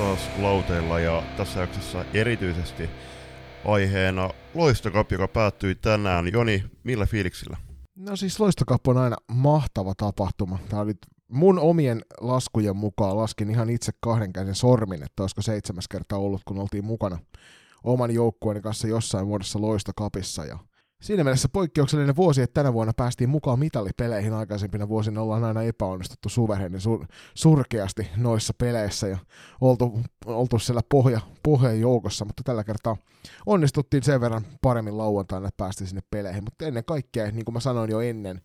Taas lauteilla ja tässä jaksossa erityisesti aiheena Loistokap, joka päättyi tänään. Joni, millä fiiliksillä? No siis Loistokap on aina mahtava tapahtuma. Tämä oli mun omien laskujen mukaan laskin ihan itse kahdenkäisen sormin, että olisiko seitsemäs kertaa ollut, kun oltiin mukana oman joukkueeni kanssa jossain muodossa Loistokapissa. Ja siinä mielessä poikkeuksellinen vuosi, että tänä vuonna päästiin mukaan mitalipeleihin. Aikaisempina vuosina ollaan aina epäonnistuttu suvereenin sur- surkeasti noissa peleissä ja oltu, oltu siellä pohja, pohjan joukossa, mutta tällä kertaa onnistuttiin sen verran paremmin lauantaina, että päästiin sinne peleihin. Mutta ennen kaikkea, niin kuin mä sanoin jo ennen,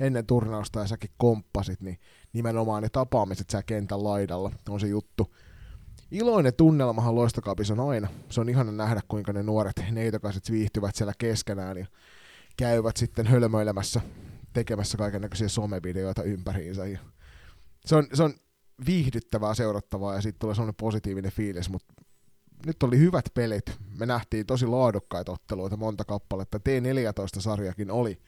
ennen turnausta ja säkin komppasit, niin nimenomaan ne tapaamiset siellä kentän laidalla on se juttu. Iloinen tunnelmahan Loistokapissa on aina. Se on ihana nähdä, kuinka ne nuoret neitokaiset viihtyvät siellä keskenään ja käyvät sitten hölmöilemässä, tekemässä kaikenlaisia somevideoita ympäriinsä. Ja se, on, se on viihdyttävää, seurattavaa ja sitten tulee sellainen positiivinen fiilis, mutta nyt oli hyvät pelit. Me nähtiin tosi laadukkaita otteluita, monta kappaletta. T14-sarjakin oli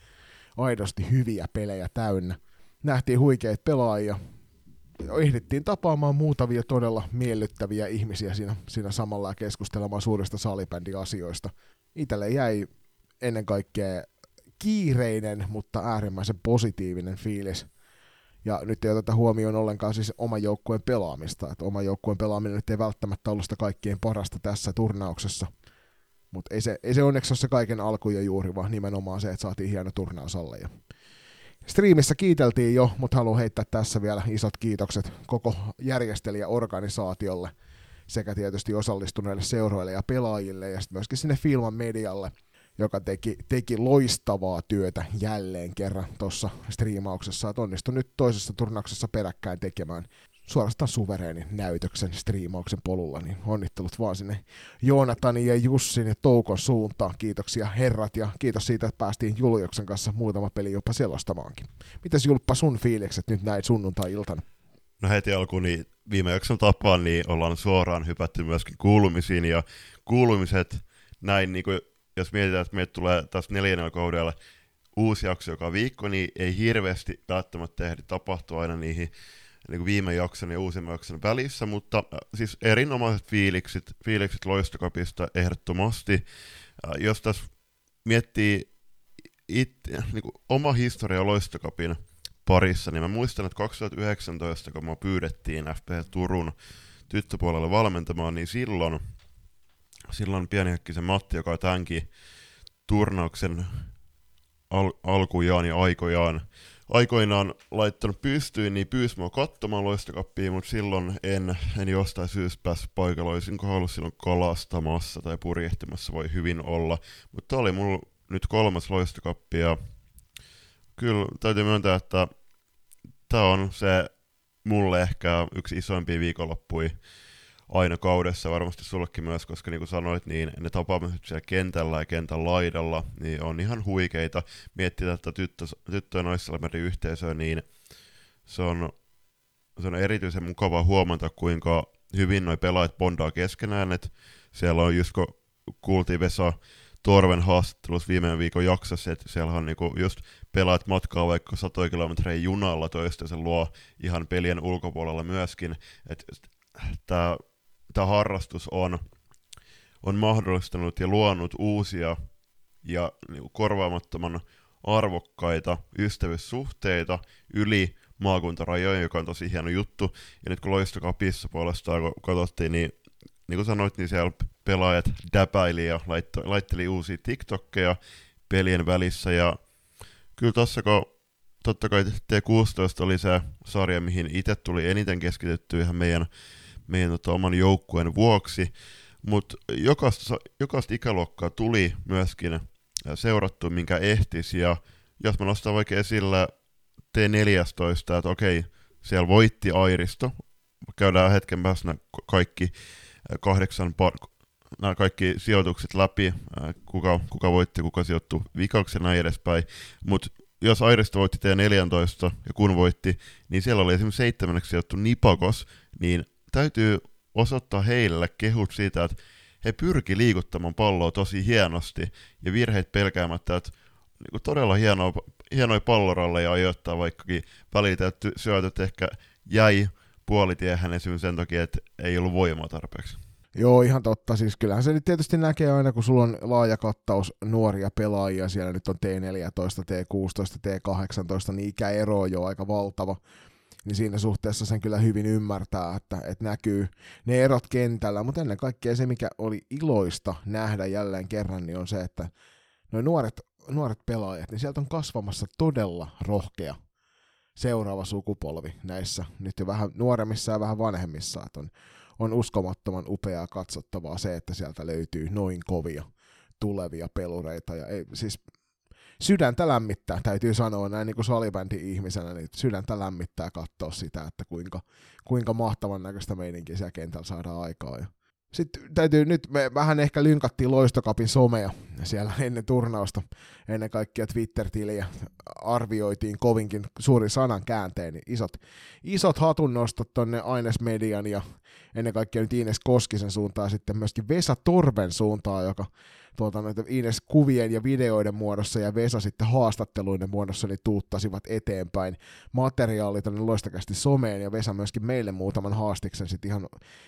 aidosti hyviä pelejä täynnä. Nähtiin huikeita pelaajia, ehdittiin tapaamaan muutamia todella miellyttäviä ihmisiä siinä, siinä samalla ja keskustelemaan suurista salibändiasioista. Itelle jäi ennen kaikkea kiireinen, mutta äärimmäisen positiivinen fiilis. Ja nyt ei oteta huomioon ollenkaan siis oman joukkueen pelaamista. Että oman joukkueen pelaaminen nyt ei välttämättä ollut sitä kaikkien parasta tässä turnauksessa. Mutta ei se, ei se onneksi ole se kaiken alku ja juuri, vaan nimenomaan se, että saatiin hieno turnaus alle. Ja Striimissä kiiteltiin jo, mutta haluan heittää tässä vielä isot kiitokset koko järjestelijäorganisaatiolle sekä tietysti osallistuneille seuroille ja pelaajille ja sitten myöskin sinne Filman medialle, joka teki, teki loistavaa työtä jälleen kerran tuossa striimauksessa. Et onnistui nyt toisessa turnauksessa peräkkäin tekemään suorastaan suvereenin näytöksen striimauksen polulla, niin onnittelut vaan sinne Joonatanin ja Jussin ja Toukon suuntaan. Kiitoksia herrat ja kiitos siitä, että päästiin Juliuksen kanssa muutama peli jopa selostamaankin. Mitäs Julppa sun fiilikset nyt näin sunnuntai-iltana? No heti alkuun niin viime jakson tapaan niin ollaan suoraan hypätty myöskin kuulumisiin ja kuulumiset näin, niin kuin, jos mietitään, että meille tulee tässä neljännellä kaudella uusi jakso joka viikko, niin ei hirveästi välttämättä ehdi tapahtua aina niihin niin viime jakson ja uusimman jakson välissä, mutta äh, siis erinomaiset fiilikset, fiilikset loistokapista ehdottomasti. Äh, jos tässä miettii it, niin kuin oma historia loistokapin parissa, niin mä muistan, että 2019, kun mä pyydettiin FP Turun tyttöpuolelle valmentamaan, niin silloin, silloin pienihäkkisen Matti, joka tämänkin turnauksen al- alkujaan ja aikojaan aikoinaan laittanut pystyyn, niin pyysi mua katsomaan loistokappia, mutta silloin en, en jostain syystä päässyt paikalle. Olisinko ollut silloin kalastamassa tai purjehtimassa, voi hyvin olla. Mutta oli mulla nyt kolmas loistokappi ja kyllä täytyy myöntää, että tämä on se mulle ehkä yksi isoimpia viikonloppuja aina kaudessa, varmasti sullekin myös, koska niin kuin sanoit, niin ne tapaamiset siellä kentällä ja kentän laidalla, niin on ihan huikeita. Miettiä tätä tyttö, tyttö- ja naissalmerin yhteisöä, niin se on, se on erityisen mukava huomata, kuinka hyvin noi pelaajat bondaa keskenään, että siellä on just kun kuultiin Vesa Torven haastattelussa viime viikon jaksossa, että siellä on niinku just pelaat matkaa vaikka satoja kilometrejä junalla toistensa luo ihan pelien ulkopuolella myöskin, että tämä tämä harrastus on, on mahdollistanut ja luonut uusia ja niin korvaamattoman arvokkaita ystävyyssuhteita yli maakuntarajojen, joka on tosi hieno juttu. Ja nyt kun Loistokapissa puolestaan kun katsottiin, niin niin kuin sanoit, niin siellä pelaajat däpäili ja laitto, laitteli uusia TikTokkeja pelien välissä. Ja kyllä tossa kun totta kai T16 oli se sarja, mihin itse tuli eniten keskitytty ihan meidän meidän tota, oman joukkueen vuoksi, mutta jokaista, jokaista ikäluokkaa tuli myöskin seurattu, minkä ehtis, ja jos mä nostan vaikka esillä T14, että okei, siellä voitti Airisto, käydään hetken päässä kaikki kahdeksan par- nämä kaikki sijoitukset läpi, kuka, kuka voitti, kuka sijoittui vikaksi ja näin edespäin, mutta jos Airisto voitti T14 ja kun voitti, niin siellä oli esimerkiksi seitsemänneksi sijoittu Nipakos, niin täytyy osoittaa heille kehut siitä, että he pyrki liikuttamaan palloa tosi hienosti ja virheet pelkäämättä, että niin todella hienoa, hienoja palloralleja ajoittaa, vaikkakin välitetyt syötöt ehkä jäi puolitiehän esimerkiksi sen takia, että ei ollut voimaa tarpeeksi. Joo, ihan totta. Siis kyllähän se nyt tietysti näkee aina, kun sulla on laaja kattaus nuoria pelaajia, siellä nyt on T14, T16, T18, niin ikäero on jo aika valtava. Niin siinä suhteessa sen kyllä hyvin ymmärtää, että, että näkyy ne erot kentällä, mutta ennen kaikkea se, mikä oli iloista nähdä jälleen kerran, niin on se, että nuo nuoret, nuoret pelaajat, niin sieltä on kasvamassa todella rohkea seuraava sukupolvi näissä nyt jo vähän nuoremmissa ja vähän vanhemmissa, että on on uskomattoman upeaa katsottavaa se, että sieltä löytyy noin kovia tulevia pelureita. Ja ei, siis sydäntä lämmittää, täytyy sanoa näin niin kuin salibändi-ihmisenä, niin sydäntä lämmittää katsoa sitä, että kuinka, kuinka mahtavan näköistä meininkiä siellä kentällä saadaan aikaa. Ja sitten täytyy nyt, me vähän ehkä lynkattiin Loistokapin somea siellä ennen turnausta, ennen kaikkea Twitter-tiliä arvioitiin kovinkin suuri sanan käänteen, niin isot, isot hatunnostot tonne Aines Median ja ennen kaikkea nyt Ines Koskisen suuntaan sitten myöskin Vesa Torven suuntaan, joka tuota, Ines kuvien ja videoiden muodossa ja Vesa sitten haastatteluiden muodossa niin tuuttasivat eteenpäin materiaalia tänne loistakästi someen. Ja Vesa myöskin meille muutaman haastiksen sitten ihan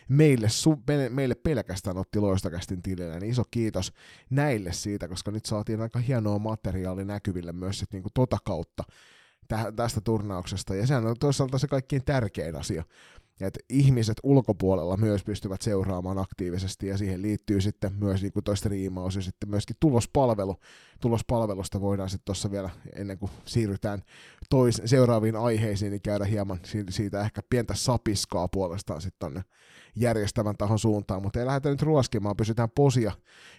meille, su, meille pelkästään otti loistakästin tilille, niin iso kiitos näille siitä, koska nyt saatiin aika hienoa materiaalia näkyville myös sitten niinku tota kautta tästä turnauksesta, ja sehän on toisaalta se kaikkein tärkein asia, että ihmiset ulkopuolella myös pystyvät seuraamaan aktiivisesti ja siihen liittyy sitten myös niin kuin toista riimaus ja sitten myöskin tulospalvelu. Tulospalvelusta voidaan sitten tuossa vielä ennen kuin siirrytään tois, seuraaviin aiheisiin, niin käydä hieman siitä ehkä pientä sapiskaa puolestaan sitten tonne järjestävän tahon suuntaan, mutta ei lähdetä nyt ruoskimaan, pysytään posia,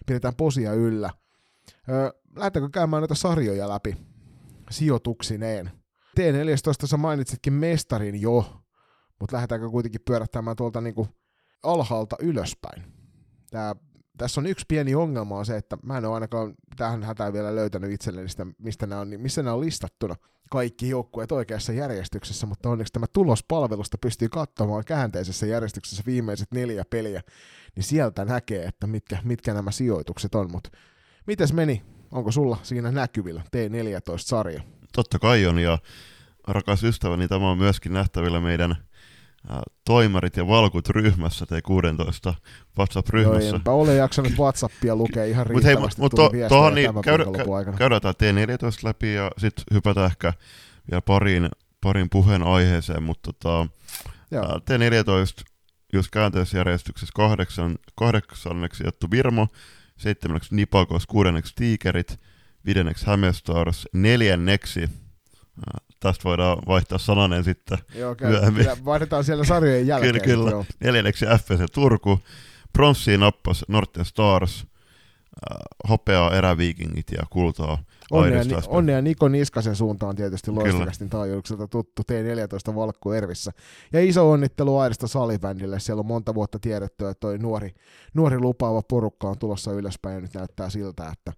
pidetään posia yllä. Öö, lähdetäänkö käymään näitä sarjoja läpi sijoituksineen? T14 sä mainitsitkin mestarin jo, mutta lähdetäänkö kuitenkin pyörättämään tuolta niin alhaalta ylöspäin. Tää, tässä on yksi pieni ongelma on se, että mä en ole ainakaan tähän hätään vielä löytänyt itselleni sitä, mistä nämä on, missä nämä on listattuna kaikki joukkueet oikeassa järjestyksessä, mutta onneksi tämä tulospalvelusta pystyy katsomaan käänteisessä järjestyksessä viimeiset neljä peliä, niin sieltä näkee, että mitkä, mitkä nämä sijoitukset on, mutta mites meni? Onko sulla siinä näkyvillä T14-sarja? Totta kai on, ja rakas ystäväni, tämä on myöskin nähtävillä meidän toimarit ja valkut ryhmässä tai 16 WhatsApp-ryhmässä. Joo, enpä ole jaksanut WhatsAppia lukea ihan riittävästi. Mutta hei, mut to, niin, käydä, käydään tämä T14 läpi ja sitten hypätään ehkä vielä pariin, parin puheen aiheeseen, mutta tota, T14 just käänteisjärjestyksessä kahdeksan, kahdeksanneksi jattu Virmo, seitsemänneksi Nipakos, kuudenneksi Tiikerit, viidenneksi Hämestars, neljänneksi tästä voidaan vaihtaa sananen sitten Joo, myöhemmin. Vaihdetaan siellä sarjojen jälkeen. kyllä, kyllä. Joo. Neljänneksi FPC Turku, pronssiin nappas Norten Stars, äh, hopeaa eräviikingit ja kultaa Onnea, ni, onnea Niko Niskasen suuntaan tietysti loistakästin taajuukselta tuttu T14 Valkku Ervissä. Ja iso onnittelu Airista salibändille. Siellä on monta vuotta tiedetty, että toi nuori, nuori lupaava porukka on tulossa ylöspäin ja nyt näyttää siltä, että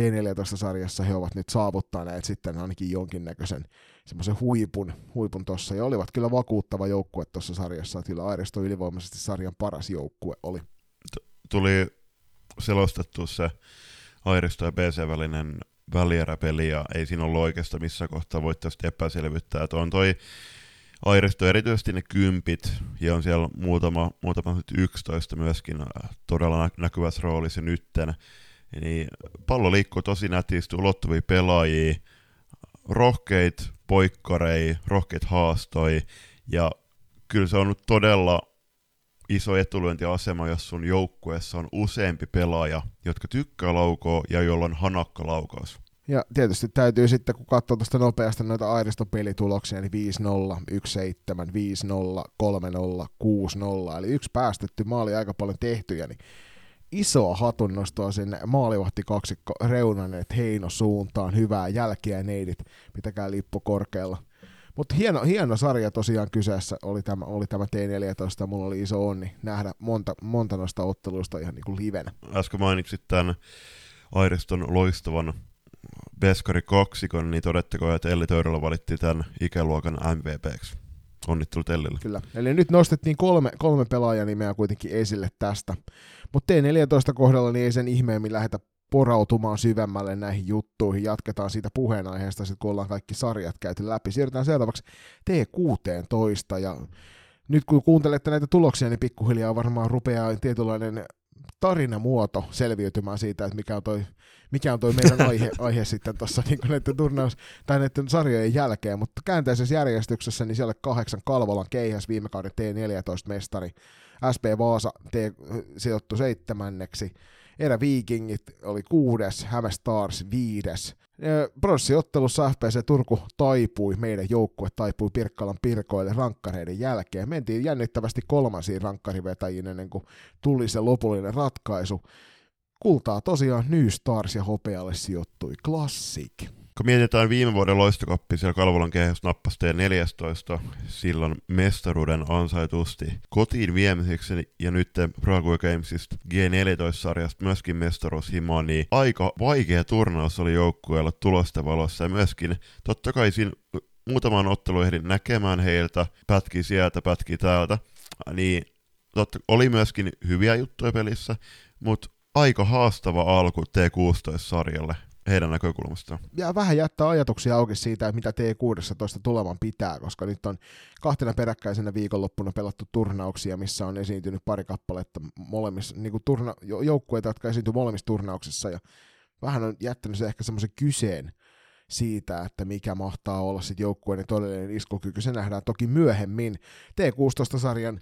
T14-sarjassa he ovat nyt saavuttaneet sitten ainakin jonkinnäköisen semmoisen huipun, huipun tossa, ja olivat kyllä vakuuttava joukkue tuossa sarjassa, että kyllä Airisto ylivoimaisesti sarjan paras joukkue oli. Tuli selostettu se Airisto ja BC välinen välieräpeli, ja ei siinä ollut oikeastaan missä kohtaa voittavasti epäselvyyttä, että on toi Airisto erityisesti ne kympit, ja on siellä muutama, muutama 11 myöskin äh, todella näkyvässä roolissa nytten, niin pallo liikkuu tosi nätisti, ulottuvia pelaajia, rohkeit poikkarei, rohkeit haastoi, ja kyllä se on todella iso etulyöntiasema, jos sun joukkueessa on useampi pelaaja, jotka tykkää laukoa ja jolla on hanakka laukaus. Ja tietysti täytyy sitten, kun katsoo tuosta nopeasti noita Airisto-pelituloksia, niin 5-0, 1-7, 5-0, 3-0, 6-0, eli yksi päästetty maali aika paljon tehtyjä, niin isoa hatunnostoa sinne maalivahti kaksikko Reunanen, Heino suuntaan, hyvää jälkiä neidit, pitäkää lippu korkealla. Mutta hieno, hieno sarja tosiaan kyseessä oli tämä, oli tämä T14, mulla oli iso onni nähdä monta, monta noista otteluista ihan niin kuin livenä. Äsken mainitsit tämän Airiston loistavan Beskari kaksikon, niin todetteko, että Elli Töyrälä valittiin tämän ikäluokan MVPksi? Onnittelut Ellille. Kyllä. Eli nyt nostettiin kolme, kolme pelaajanimeä kuitenkin esille tästä. Mutta T14 kohdalla niin ei sen ihmeemmin lähetä porautumaan syvemmälle näihin juttuihin. Jatketaan siitä puheenaiheesta, sit kun ollaan kaikki sarjat käyty läpi. Siirrytään seuraavaksi T16 ja nyt kun kuuntelette näitä tuloksia, niin pikkuhiljaa varmaan rupeaa tietynlainen tarinamuoto selviytymään siitä, että mikä on toi, mikä on toi meidän aihe, aihe sitten tuossa niin näiden turnaus, tai näiden sarjojen jälkeen, mutta käänteisessä järjestyksessä niin siellä kahdeksan Kalvolan keihäs viime kauden T14-mestari, SP Vaasa T sijoittu seitsemänneksi, Erä Vikingit oli kuudes, Häme Stars viides. Pronssiottelussa FPC Turku taipui, meidän joukkue taipui Pirkkalan Pirkoille rankkareiden jälkeen. Mentiin jännittävästi kolmansiin rankkarivetäjiin ennen kuin tuli se lopullinen ratkaisu. Kultaa tosiaan New Stars ja hopealle sijoittui Classic. Kun mietitään viime vuoden loistokappi, siellä Kalvolan kehys nappasi 14 silloin mestaruuden ansaitusti kotiin viemiseksi ja nyt Prague Gamesista G14-sarjasta myöskin mestaruushimoa, niin aika vaikea turnaus oli joukkueella tulosta valossa ja myöskin totta kai siinä muutaman ottelu ehdin näkemään heiltä, pätki sieltä, pätki täältä, niin totta, oli myöskin hyviä juttuja pelissä, mutta aika haastava alku T16-sarjalle heidän näkökulmastaan. Ja vähän jättää ajatuksia auki siitä, että mitä T16 tulevan pitää, koska nyt on kahtena peräkkäisenä viikonloppuna pelattu turnauksia, missä on esiintynyt pari kappaletta molemmissa, niin kuin turna, joukkueita, jotka esiintyy molemmissa turnauksissa, ja vähän on jättänyt se ehkä semmoisen kyseen siitä, että mikä mahtaa olla sitten joukkueiden todellinen iskukyky. Se nähdään toki myöhemmin T16-sarjan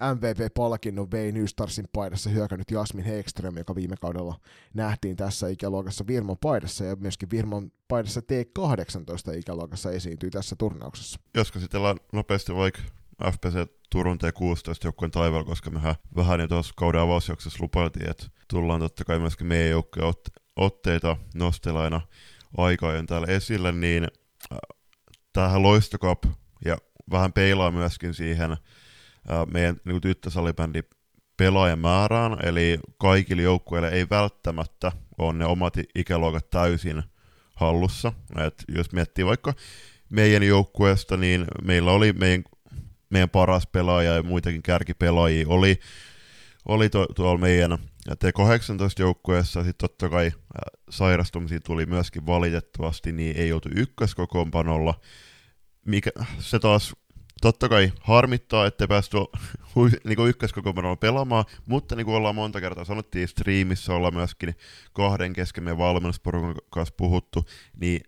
MVP-palkinnon vei New Starsin paidassa hyökännyt Jasmin Hekström, joka viime kaudella nähtiin tässä ikäluokassa Virmon paidassa ja myöskin Virmon paidassa T18 ikäluokassa esiintyi tässä turnauksessa. Jos käsitellään nopeasti vaikka FPC Turun T16 joukkueen taivaalla, koska mehän vähän jo tuossa kauden avausjaksossa lupailtiin, että tullaan totta kai myöskin meidän joukkojen otteita nostelaina aikaa täällä esille, niin äh, tämähän loistokap ja vähän peilaa myöskin siihen meidän niin tyttösalibändi pelaajamäärään, eli kaikille joukkueille ei välttämättä ole ne omat ikäluokat täysin hallussa. Et jos miettii vaikka meidän joukkueesta, niin meillä oli meidän, meidän paras pelaaja ja muitakin kärkipelaajia oli, oli to, tuolla meidän T18-joukkueessa, sitten totta kai sairastumisia tuli myöskin valitettavasti, niin ei oltu ykköskokoonpanolla, mikä se taas totta kai harmittaa, ettei päästy niin ykköskokoonpanolla pelaamaan, mutta niin kuin ollaan monta kertaa sanottiin, striimissä ollaan myöskin kahden kesken meidän valmennusporukan kanssa puhuttu, niin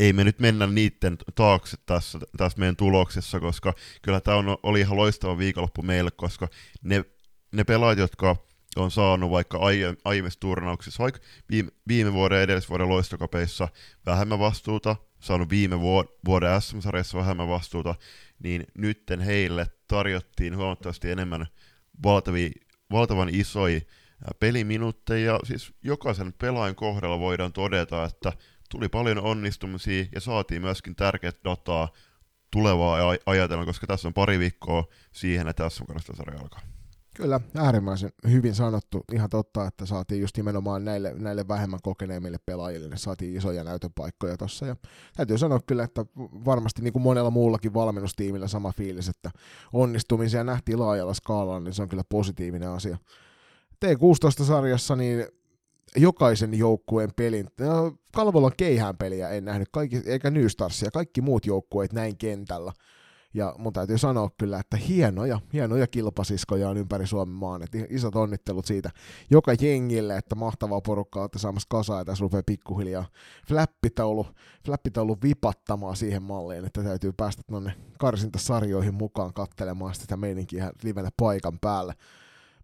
ei me nyt mennä niiden taakse tässä, tässä meidän tuloksessa, koska kyllä tämä on, oli ihan loistava viikonloppu meille, koska ne, ne pelaajat, jotka on saanut vaikka aie, aiemmissa turnauksissa, vaikka viime, viime vuoden edellisvuoden loistokapeissa vähemmän vastuuta, saanut viime vuoden SM-sarjassa vähemmän vastuuta, niin nytten heille tarjottiin huomattavasti enemmän valtavia, valtavan isoja peliminuutteja. Siis jokaisen pelaajan kohdalla voidaan todeta, että tuli paljon onnistumisia ja saatiin myöskin tärkeät dataa tulevaa ajatella, koska tässä on pari viikkoa siihen, että tässä on sarja alkaa. Kyllä, äärimmäisen hyvin sanottu. Ihan totta, että saatiin just nimenomaan näille, näille vähemmän kokeneemmille pelaajille, ne saatiin isoja näytöpaikkoja tuossa. Ja täytyy sanoa kyllä, että varmasti niin kuin monella muullakin valmennustiimillä sama fiilis, että onnistumisia nähtiin laajalla skaalalla, niin se on kyllä positiivinen asia. T16-sarjassa niin jokaisen joukkueen pelin, no, Kalvolon keihään peliä en nähnyt, kaikki, eikä New Starsia, kaikki muut joukkueet näin kentällä. Ja mun täytyy sanoa kyllä, että hienoja, hienoja kilpasiskoja on ympäri Suomen maan. Et isot onnittelut siitä joka jengille, että mahtavaa porukkaa olette saamassa kasaan ja tässä rupeaa pikkuhiljaa flappitaulu, flappitaulu vipattamaan siihen malliin, että täytyy päästä tuonne karsintasarjoihin mukaan kattelemaan sitä meininkiä livenä paikan päällä.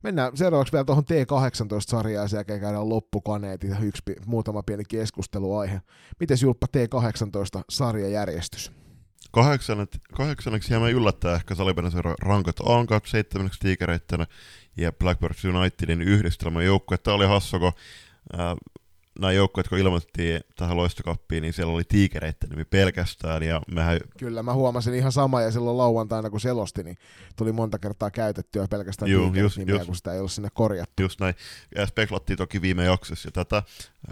Mennään seuraavaksi vielä tuohon T18-sarjaan ja sen jälkeen käydään loppukaneetit ja yksi, muutama pieni keskusteluaihe. Miten Julppa T18-sarjajärjestys? Kahdeksannet, kahdeksanneksi hieman yllättää ehkä Salipeneseura rankat Ankat, seitsemänneksi Tigereitten ja Blackbirds Unitedin yhdistelmä joukkue. Tämä oli hassu, kun äh, nämä joukkueet, kun ilmoitettiin tähän loistokappiin, niin siellä oli Tigereitten nimi pelkästään. Ja mehän... Kyllä, mä huomasin ihan sama, ja silloin lauantaina kun selosti, niin tuli monta kertaa käytettyä pelkästään Juu, just, nimiä, just, kun sitä ei ollut sinne korjattu. Just näin. Ja speklattiin toki viime jaksossa. Ja tätä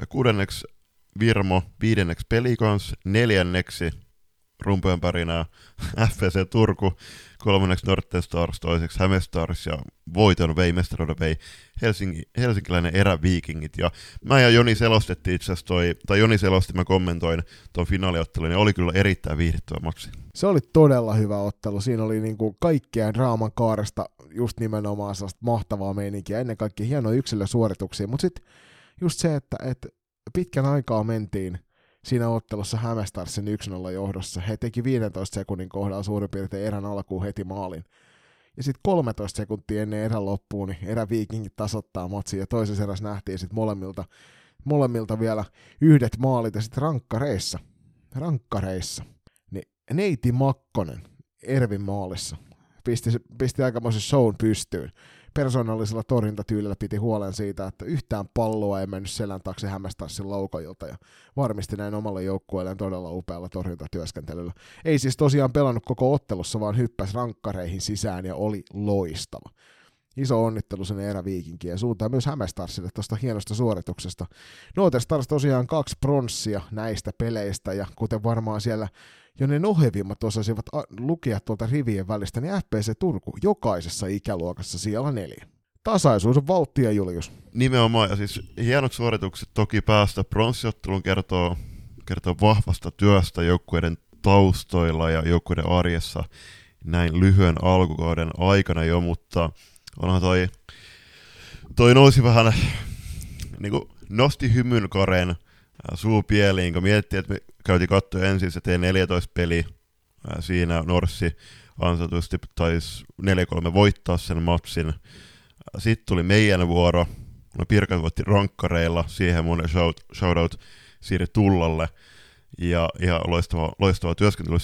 kuudenneksi Virmo, viidenneksi Pelikans, neljänneksi rumpujen pärinää FPC Turku, kolmanneksi Norten Stars, toiseksi Häme Stars ja voiton vei mestaruuden vei Helsinki, helsinkiläinen eräviikingit. Ja mä ja Joni selostettiin itse asiassa toi, tai Joni selosti, mä kommentoin tuon finaaliottelun ja oli kyllä erittäin viihdyttävä matsi. Se oli todella hyvä ottelu. Siinä oli niinku kaikkea draaman kaaresta just nimenomaan sellaista mahtavaa meininkiä, ennen kaikkea hienoja yksilösuorituksia, mutta sitten just se, että, että pitkän aikaa mentiin siinä ottelussa Hämestarsin 1-0 johdossa. He teki 15 sekunnin kohdalla suurin piirtein erän alkuun heti maalin. Ja sitten 13 sekuntia ennen erän loppuun, niin eräviikingit tasoittaa matsi ja toisessa erässä nähtiin sitten molemmilta, molemmilta vielä yhdet maalit ja sitten rankkareissa, rankkareissa, niin Neiti Makkonen Ervin maalissa pisti, pisti aikamoisen shown pystyyn persoonallisella torjuntatyylillä piti huolen siitä, että yhtään palloa ei mennyt selän taakse Hämmästassin laukajilta ja varmisti näin omalle joukkueelleen todella upealla torjuntatyöskentelyllä. Ei siis tosiaan pelannut koko ottelussa, vaan hyppäsi rankkareihin sisään ja oli loistava. Iso onnittelu sinne eräviikinkien suuntaan myös Hämestarsille tuosta hienosta suorituksesta. Nooter Stars tosiaan kaksi pronssia näistä peleistä ja kuten varmaan siellä jo ne nohevimmat osasivat lukea tuolta rivien välistä, niin FPC Turku jokaisessa ikäluokassa siellä neljä. Tasaisuus on valttia, Julius. Nimenomaan, ja siis hienot suoritukset toki päästä pronssiottelun kertoo, kertoo vahvasta työstä joukkueiden taustoilla ja joukkueiden arjessa näin lyhyen alkukauden aikana jo, mutta onhan toi, toi nousi vähän, niin kuin nosti hymyn karen suu pieliin, kun miettii, että me käytiin katsoa ensin se T14 peli, siinä Norssi ansatusti taisi 4-3 voittaa sen matsin. Sitten tuli meidän vuoro, no Pirkat voitti rankkareilla, siihen mun shout, shoutout Siiri Tullalle, ja, ja loistava, loistava työskentely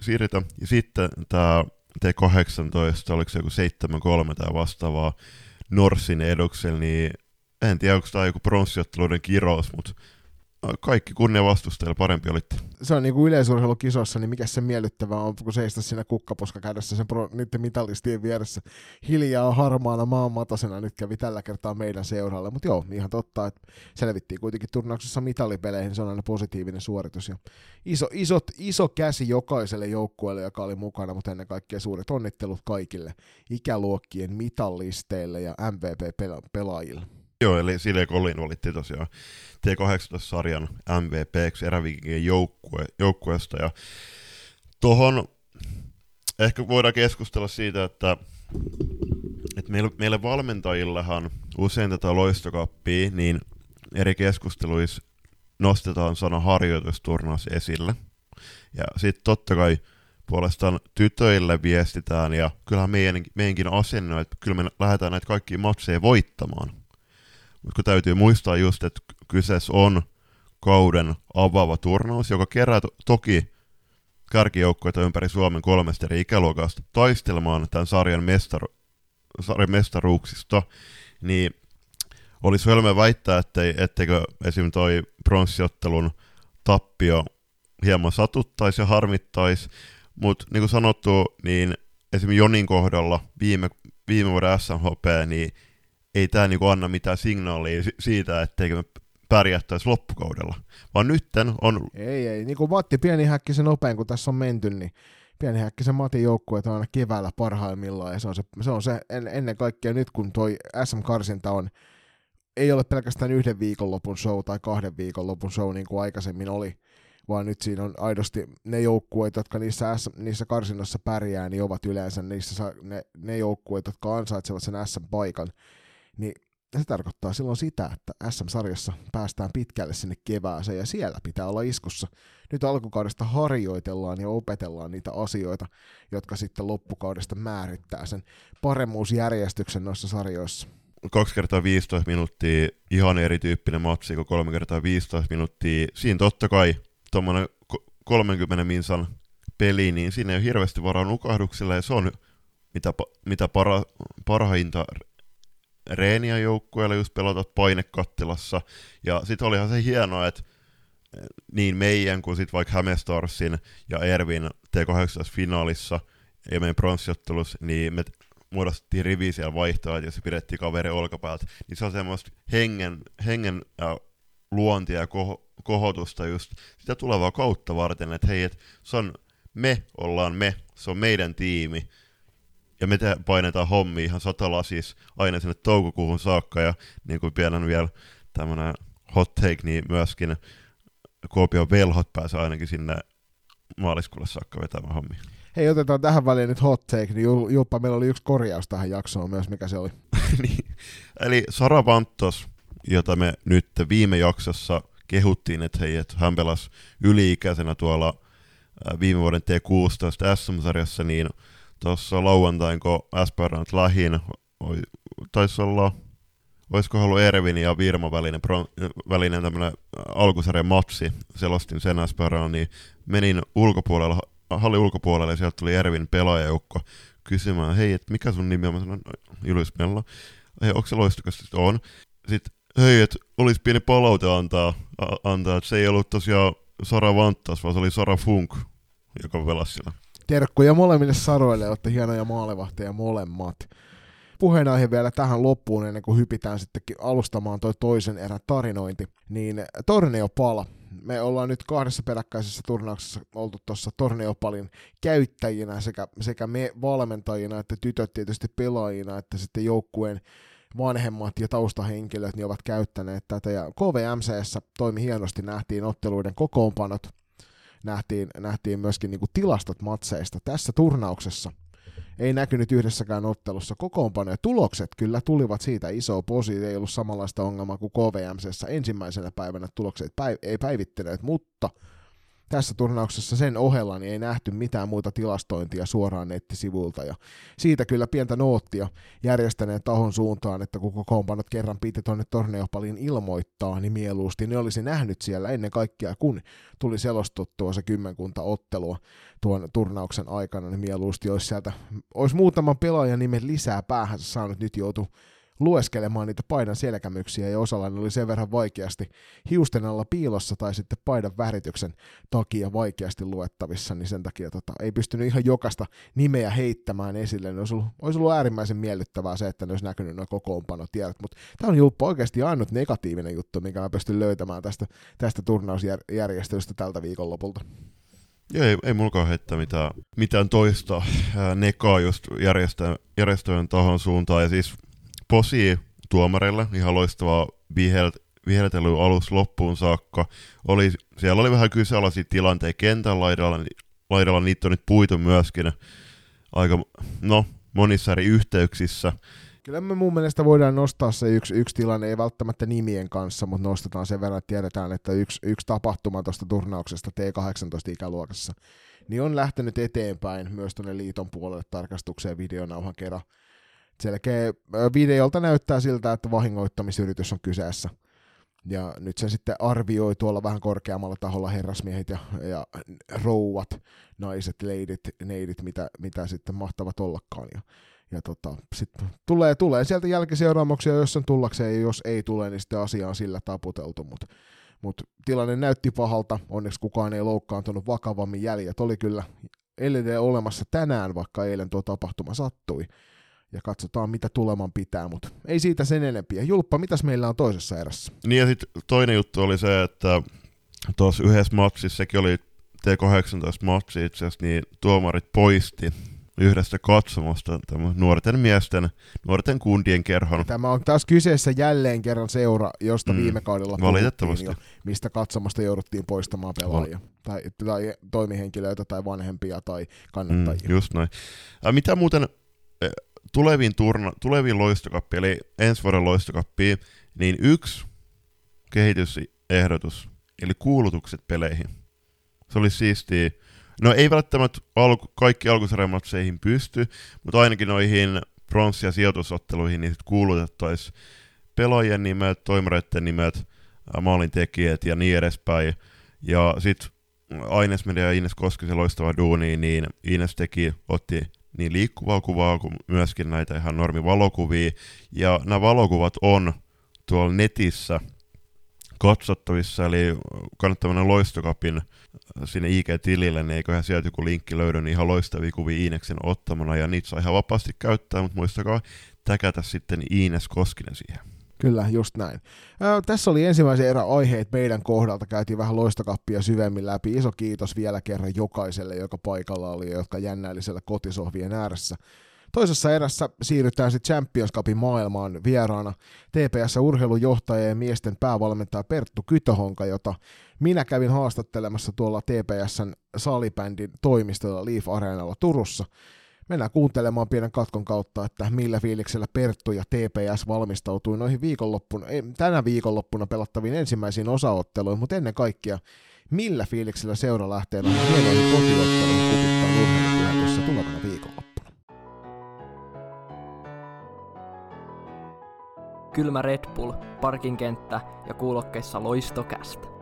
Siiritä. Ja sitten tämä T18, oliko se joku 7-3 tämä vastaavaa Norsin eduksella, niin en tiedä, onko tämä joku pronssiotteluiden kirous, mutta kaikki kunnia vastustajille, parempi olitte. Se on niin kuin yleisurheilukisossa, niin mikä se miellyttävää on, kun seistä siinä kukkaposka kädessä sen pro, niiden mitallistien vieressä hiljaa harmaana maanmatasena nyt kävi tällä kertaa meidän seuralle. Mutta joo, ihan totta, että selvittiin kuitenkin turnauksessa mitallipeleihin, se on aina positiivinen suoritus. Ja iso, isot, iso käsi jokaiselle joukkueelle, joka oli mukana, mutta ennen kaikkea suuret onnittelut kaikille ikäluokkien mitallisteille ja MVP-pelaajille. Joo, eli Silje Collin valitti tosiaan T18-sarjan MVP erävikingien joukkue, joukkueesta. Ja tuohon ehkä voidaan keskustella siitä, että, että meille, meille valmentajillehan usein tätä loistokappia, niin eri keskusteluissa nostetaan sana harjoitusturnaus esille. Ja sitten totta kai puolestaan tytöille viestitään, ja kyllähän meidän, meidänkin asenne että kyllä me lähdetään näitä kaikkia matseja voittamaan. Kun täytyy muistaa just, että kyseessä on kauden avaava turnaus, joka kerää to- toki kärkijoukkoita ympäri Suomen kolmesta eri ikäluokasta taistelemaan tämän sarjan, mestaru- sarjan mestaruuksista, niin olisi hölmö väittää, ettei, etteikö esim. toi pronssiottelun tappio hieman satuttaisi ja harmittaisi, mutta niin kuin sanottu, niin esim. Jonin kohdalla viime, viime vuoden SMHP, niin ei tämä niinku anna mitään signaalia siitä, etteikö me pärjättäisi loppukaudella. Vaan nytten on... Ei, ei. Niin kuin Matti Pienihäkkisen nopein, kun tässä on menty, niin Pienihäkkisen Matin joukkueet on aina keväällä parhaimmillaan, ja se on se, se, on se en, ennen kaikkea nyt, kun toi SM-karsinta on, ei ole pelkästään yhden viikonlopun show tai kahden viikonlopun show, niin kuin aikaisemmin oli, vaan nyt siinä on aidosti ne joukkueet, jotka niissä, niissä karsinnoissa pärjää, niin ovat yleensä niissä, ne, ne joukkueet, jotka ansaitsevat sen SM-paikan niin se tarkoittaa silloin sitä, että SM-sarjassa päästään pitkälle sinne kevääseen ja siellä pitää olla iskussa. Nyt alkukaudesta harjoitellaan ja opetellaan niitä asioita, jotka sitten loppukaudesta määrittää sen paremmuusjärjestyksen noissa sarjoissa. 2 kertaa 15 minuuttia, ihan erityyppinen matsi kuin 3 kertaa 15 minuuttia. Siinä totta kai tuommoinen 30 minsan peli, niin siinä ei ole hirveästi varaa nukahduksille ja se on mitä, mitä para, parhainta reeniä joukkueella, just pelata painekattilassa. Ja sitten olihan se hienoa, että eh, niin meidän kuin sitten vaikka Hämestarsin ja Ervin T18-finaalissa ja meidän pronssiottelussa, niin me muodostettiin rivi siellä vaihtoa, ja se pidettiin kaveri olkapäältä. Niin se on semmoista hengen, hengen ja luontia ja koho, kohotusta just sitä tulevaa kautta varten, että hei, et se on me ollaan me, se on meidän tiimi, ja me te- painetaan hommi ihan satalasis aina sinne toukokuuhun saakka, ja niin kuin pienen vielä tämmönen hot take, niin myöskin Kuopion velhot pääsee ainakin sinne maaliskuulle saakka vetämään hommia. Hei, otetaan tähän väliin nyt hot take, niin Jul- Julppa, meillä oli yksi korjaus tähän jaksoon myös, mikä se oli. niin. Eli Sara Vanttos, jota me nyt viime jaksossa kehuttiin, että hei, että hän pelasi yli-ikäisenä tuolla viime vuoden T16 SM-sarjassa, niin tuossa lauantain, kun Esperant lähin, taisi olla, olisiko ollut Ervin ja Virma välinen, bron- välinen tämmöinen alkusarjan matsi, selostin sen Esperant, niin menin ulkopuolella, hallin ulkopuolelle ja sieltä tuli Ervin pelaajajoukko kysymään, hei, että mikä sun nimi on? Mä sanoin, "No, Julius Mello. Hei, onko se loistokas? Sitten on. Sitten, hei, että olisi pieni palaute antaa, a- antaa, että se ei ollut tosiaan Sara Vanttas, vaan se oli Sara Funk, joka pelasi siellä. Terkkuja molemmille saroille, olette hienoja maalevahteja molemmat. Puheenaihe vielä tähän loppuun ennen kuin hypitään sittenkin alustamaan toi toisen erän tarinointi, niin Torneopala. Me ollaan nyt kahdessa peräkkäisessä turnauksessa oltu tuossa Torneopalin käyttäjinä sekä, sekä me valmentajina että tytöt tietysti pelaajina, että sitten joukkueen vanhemmat ja taustahenkilöt niin ovat käyttäneet tätä. Ja KVMCssä toimi hienosti, nähtiin otteluiden kokoonpanot, nähtiin, nähtiin myöskin niin kuin tilastot matseista. Tässä turnauksessa ei näkynyt yhdessäkään ottelussa kokoonpano ja tulokset kyllä tulivat siitä. Iso posi, ei ollut samanlaista ongelmaa kuin KVMCssä ensimmäisenä päivänä. Tulokset päiv- ei päivittyneet, mutta tässä turnauksessa sen ohella niin ei nähty mitään muuta tilastointia suoraan nettisivuilta. Ja siitä kyllä pientä noottia järjestäneen tahon suuntaan, että kun kokoonpanot kerran piti tuonne Torneopaliin ilmoittaa, niin mieluusti ne olisi nähnyt siellä ennen kaikkea, kun tuli selostuttua se kymmenkunta ottelua tuon turnauksen aikana, niin mieluusti olisi sieltä, olisi muutaman pelaajan nimen lisää päähänsä saanut. Nyt joutu lueskelemaan niitä paidan selkämyksiä ja osalla ne oli sen verran vaikeasti hiusten alla piilossa tai sitten paidan värityksen takia vaikeasti luettavissa, niin sen takia tota, ei pystynyt ihan jokaista nimeä heittämään esille. Ne olisi, ollut, olisi ollut äärimmäisen miellyttävää se, että ne olisi näkynyt noin kokoonpanotiedot, mutta tämä on Julppa oikeasti ainut negatiivinen juttu, minkä mä pystyn löytämään tästä, tästä turnausjärjestelystä tältä viikonlopulta. Joo, ei, ei mulkaan heittää mitään, mitään toista nekaa just järjestä, järjestöjen tahon suuntaan. Ja siis posi tuomarille, ihan loistavaa vihelt, viheltely alus loppuun saakka. Oli, siellä oli vähän kyseenalaisia tilanteita kentän laidalla, laidalla niitä on nyt puitu myöskin aika, no, monissa eri yhteyksissä. Kyllä me mun mielestä voidaan nostaa se yksi, yksi tilanne, ei välttämättä nimien kanssa, mutta nostetaan sen verran, että tiedetään, että yksi, yksi tapahtuma tuosta turnauksesta T18-ikäluokassa niin on lähtenyt eteenpäin myös tuonne liiton puolelle tarkastukseen videonauhan kerran. Selkeä videolta näyttää siltä, että vahingoittamisyritys on kyseessä. Ja nyt se sitten arvioi tuolla vähän korkeammalla taholla herrasmiehet ja, ja rouvat, naiset, leidit, neidit, mitä, mitä sitten mahtavat ollakaan. Ja, ja tota, sitten tulee, tulee sieltä jälkiseuraamuksia, jos sen tullakseen, ja jos ei tule, niin sitten asia on sillä taputeltu, mutta mut tilanne näytti pahalta, onneksi kukaan ei loukkaantunut vakavammin, jäljet oli kyllä edelleen olemassa tänään, vaikka eilen tuo tapahtuma sattui, ja katsotaan mitä tuleman pitää, mutta ei siitä sen enempiä. Julppa, mitäs meillä on toisessa erässä? Niin ja sitten toinen juttu oli se, että tuossa yhdessä matsissa, sekin oli T18-matsi itse asiassa, niin tuomarit poisti yhdestä katsomosta tämän nuorten miesten, nuorten kundien kerhon. Tämä on taas kyseessä jälleen kerran seura, josta Mm, viime kaudella valitettavasti. jo, mistä katsomasta jouduttiin poistamaan pelaajia, tai, tai toimihenkilöitä, tai vanhempia, tai kannattajia. Mm, just näin. Ä, mitä muuten tuleviin, turna, tuleviin loistokappiin, eli ensi vuoden loistokappiin, niin yksi kehitysehdotus, eli kuulutukset peleihin. Se olisi siistiä. No ei välttämättä alku, kaikki alkusarjamatseihin pysty, mutta ainakin noihin pronssi- ja sijoitusotteluihin niin kuulutettaisiin pelaajien nimet, toimareiden nimet, ä, maalintekijät ja niin edespäin. Ja sitten Aines Media ja Ines Koskisen loistava duuni, niin Ines teki, otti niin liikkuvaa kuvaa kuin myöskin näitä ihan normivalokuvia. Ja nämä valokuvat on tuolla netissä katsottavissa, eli kannattaa Loistokapin äh, sinne IG-tilille, niin eiköhän sieltä joku linkki löydy, niin ihan loistavia kuvia Iineksen ottamana, ja niitä saa ihan vapaasti käyttää, mutta muistakaa täkätä sitten Iines Koskinen siihen. Kyllä, just näin. Ää, tässä oli ensimmäisen erän aiheet meidän kohdalta. Käytiin vähän loistokappia syvemmin läpi. Iso kiitos vielä kerran jokaiselle, joka paikalla oli ja jotka jännäili siellä kotisohvien ääressä. Toisessa erässä siirrytään sitten Champions Cupin maailmaan vieraana TPS-urheilujohtaja ja miesten päävalmentaja Perttu Kytöhonka, jota minä kävin haastattelemassa tuolla TPSn salibändin toimistolla Leaf Areenalla Turussa. Mennään kuuntelemaan pienen katkon kautta, että millä fiiliksellä Perttu ja TPS valmistautui noihin viikonloppuna, ei, tänä viikonloppuna pelattaviin ensimmäisiin osaotteluihin, mutta ennen kaikkea millä fiiliksellä seura lähtee noihin hienoihin kotiotteluihin kupittaa urheilupyhä tulevana viikonloppuna. Kylmä Red Bull, parkinkenttä ja kuulokkeissa loistokästä.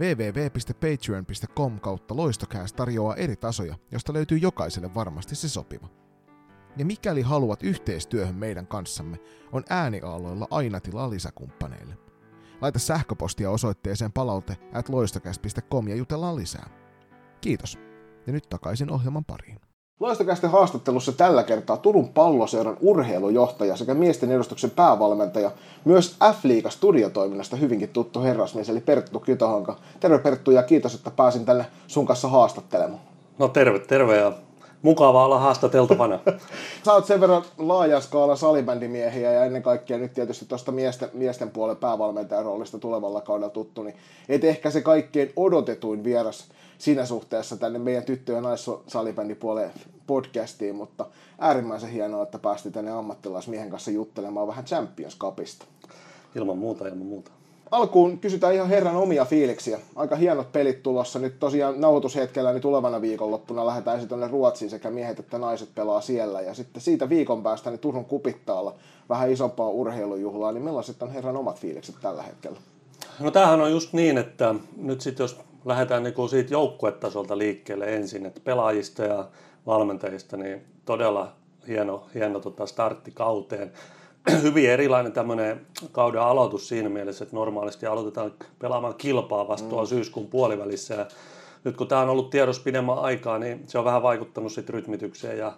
www.patreon.com kautta loistokääst tarjoaa eri tasoja, josta löytyy jokaiselle varmasti se sopiva. Ja mikäli haluat yhteistyöhön meidän kanssamme, on ääniaaloilla aina tilaa lisäkumppaneille. Laita sähköpostia osoitteeseen palaute at ja jutellaan lisää. Kiitos. Ja nyt takaisin ohjelman pariin. Loistokästen haastattelussa tällä kertaa Turun palloseuran urheilujohtaja sekä miesten edustuksen päävalmentaja, myös F-liiga studiotoiminnasta hyvinkin tuttu herrasmies, eli Perttu Kytohanka. Terve Perttu ja kiitos, että pääsin tänne sun kanssa haastattelemaan. No terve, terve ja mukava olla haastateltavana. Sä oot sen verran laajan skaalan salibändimiehiä ja ennen kaikkea nyt tietysti tuosta miesten, miesten puolen päävalmentajan roolista tulevalla kaudella tuttu, niin et ehkä se kaikkein odotetuin vieras siinä suhteessa tänne meidän tyttö- ja naissalibändipuoleen podcastiin, mutta äärimmäisen hienoa, että päästi tänne ammattilaismiehen kanssa juttelemaan vähän Champions Cupista. Ilman muuta, ilman muuta. Alkuun kysytään ihan herran omia fiiliksiä. Aika hienot pelit tulossa. Nyt tosiaan nauhoitushetkellä niin tulevana viikonloppuna lähdetään sitten tuonne Ruotsiin sekä miehet että naiset pelaa siellä. Ja sitten siitä viikon päästä niin Turun kupittaalla vähän isompaa urheilujuhlaa. Niin millaiset on herran omat fiilikset tällä hetkellä? No tämähän on just niin, että nyt sitten jos lähdetään niinku siitä joukkuetasolta liikkeelle ensin, että pelaajista ja valmentajista, niin todella hieno, hieno tota startti kauteen. Hyvin erilainen tämmöinen kauden aloitus siinä mielessä, että normaalisti aloitetaan pelaamaan kilpaa vasta tuolla mm. syyskuun puolivälissä. Ja nyt kun tämä on ollut tiedossa pidemmän aikaa, niin se on vähän vaikuttanut sitten rytmitykseen ja,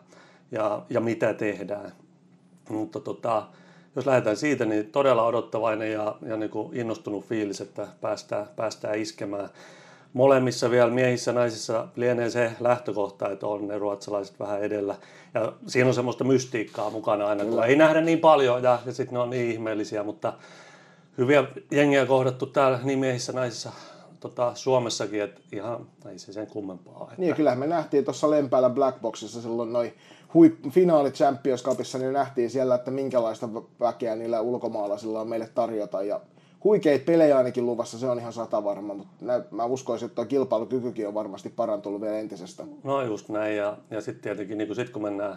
ja, ja mitä tehdään. Mutta tota, jos lähdetään siitä, niin todella odottavainen ja, ja niin kuin innostunut fiilis, että päästään, päästään iskemään molemmissa vielä miehissä ja naisissa lienee se lähtökohta, että on ne ruotsalaiset vähän edellä. Ja siinä on semmoista mystiikkaa mukana aina, kun ei nähdä niin paljon ja, ja sitten ne on niin ihmeellisiä, mutta hyviä jengiä kohdattu täällä niin miehissä naisissa tota, Suomessakin, että ihan ei se sen kummempaa. Että... Niin, kyllähän me nähtiin tuossa Lempäällä Blackboxissa silloin noin huip- finaali Champions Cupissa, niin nähtiin siellä, että minkälaista väkeä niillä ulkomaalaisilla on meille tarjota ja huikeita pelejä ainakin luvassa, se on ihan sata varma, mutta nä, mä uskoisin, että tuo kilpailukykykin on varmasti parantunut vielä entisestä. No just näin, ja, ja sitten tietenkin niin sit kun mennään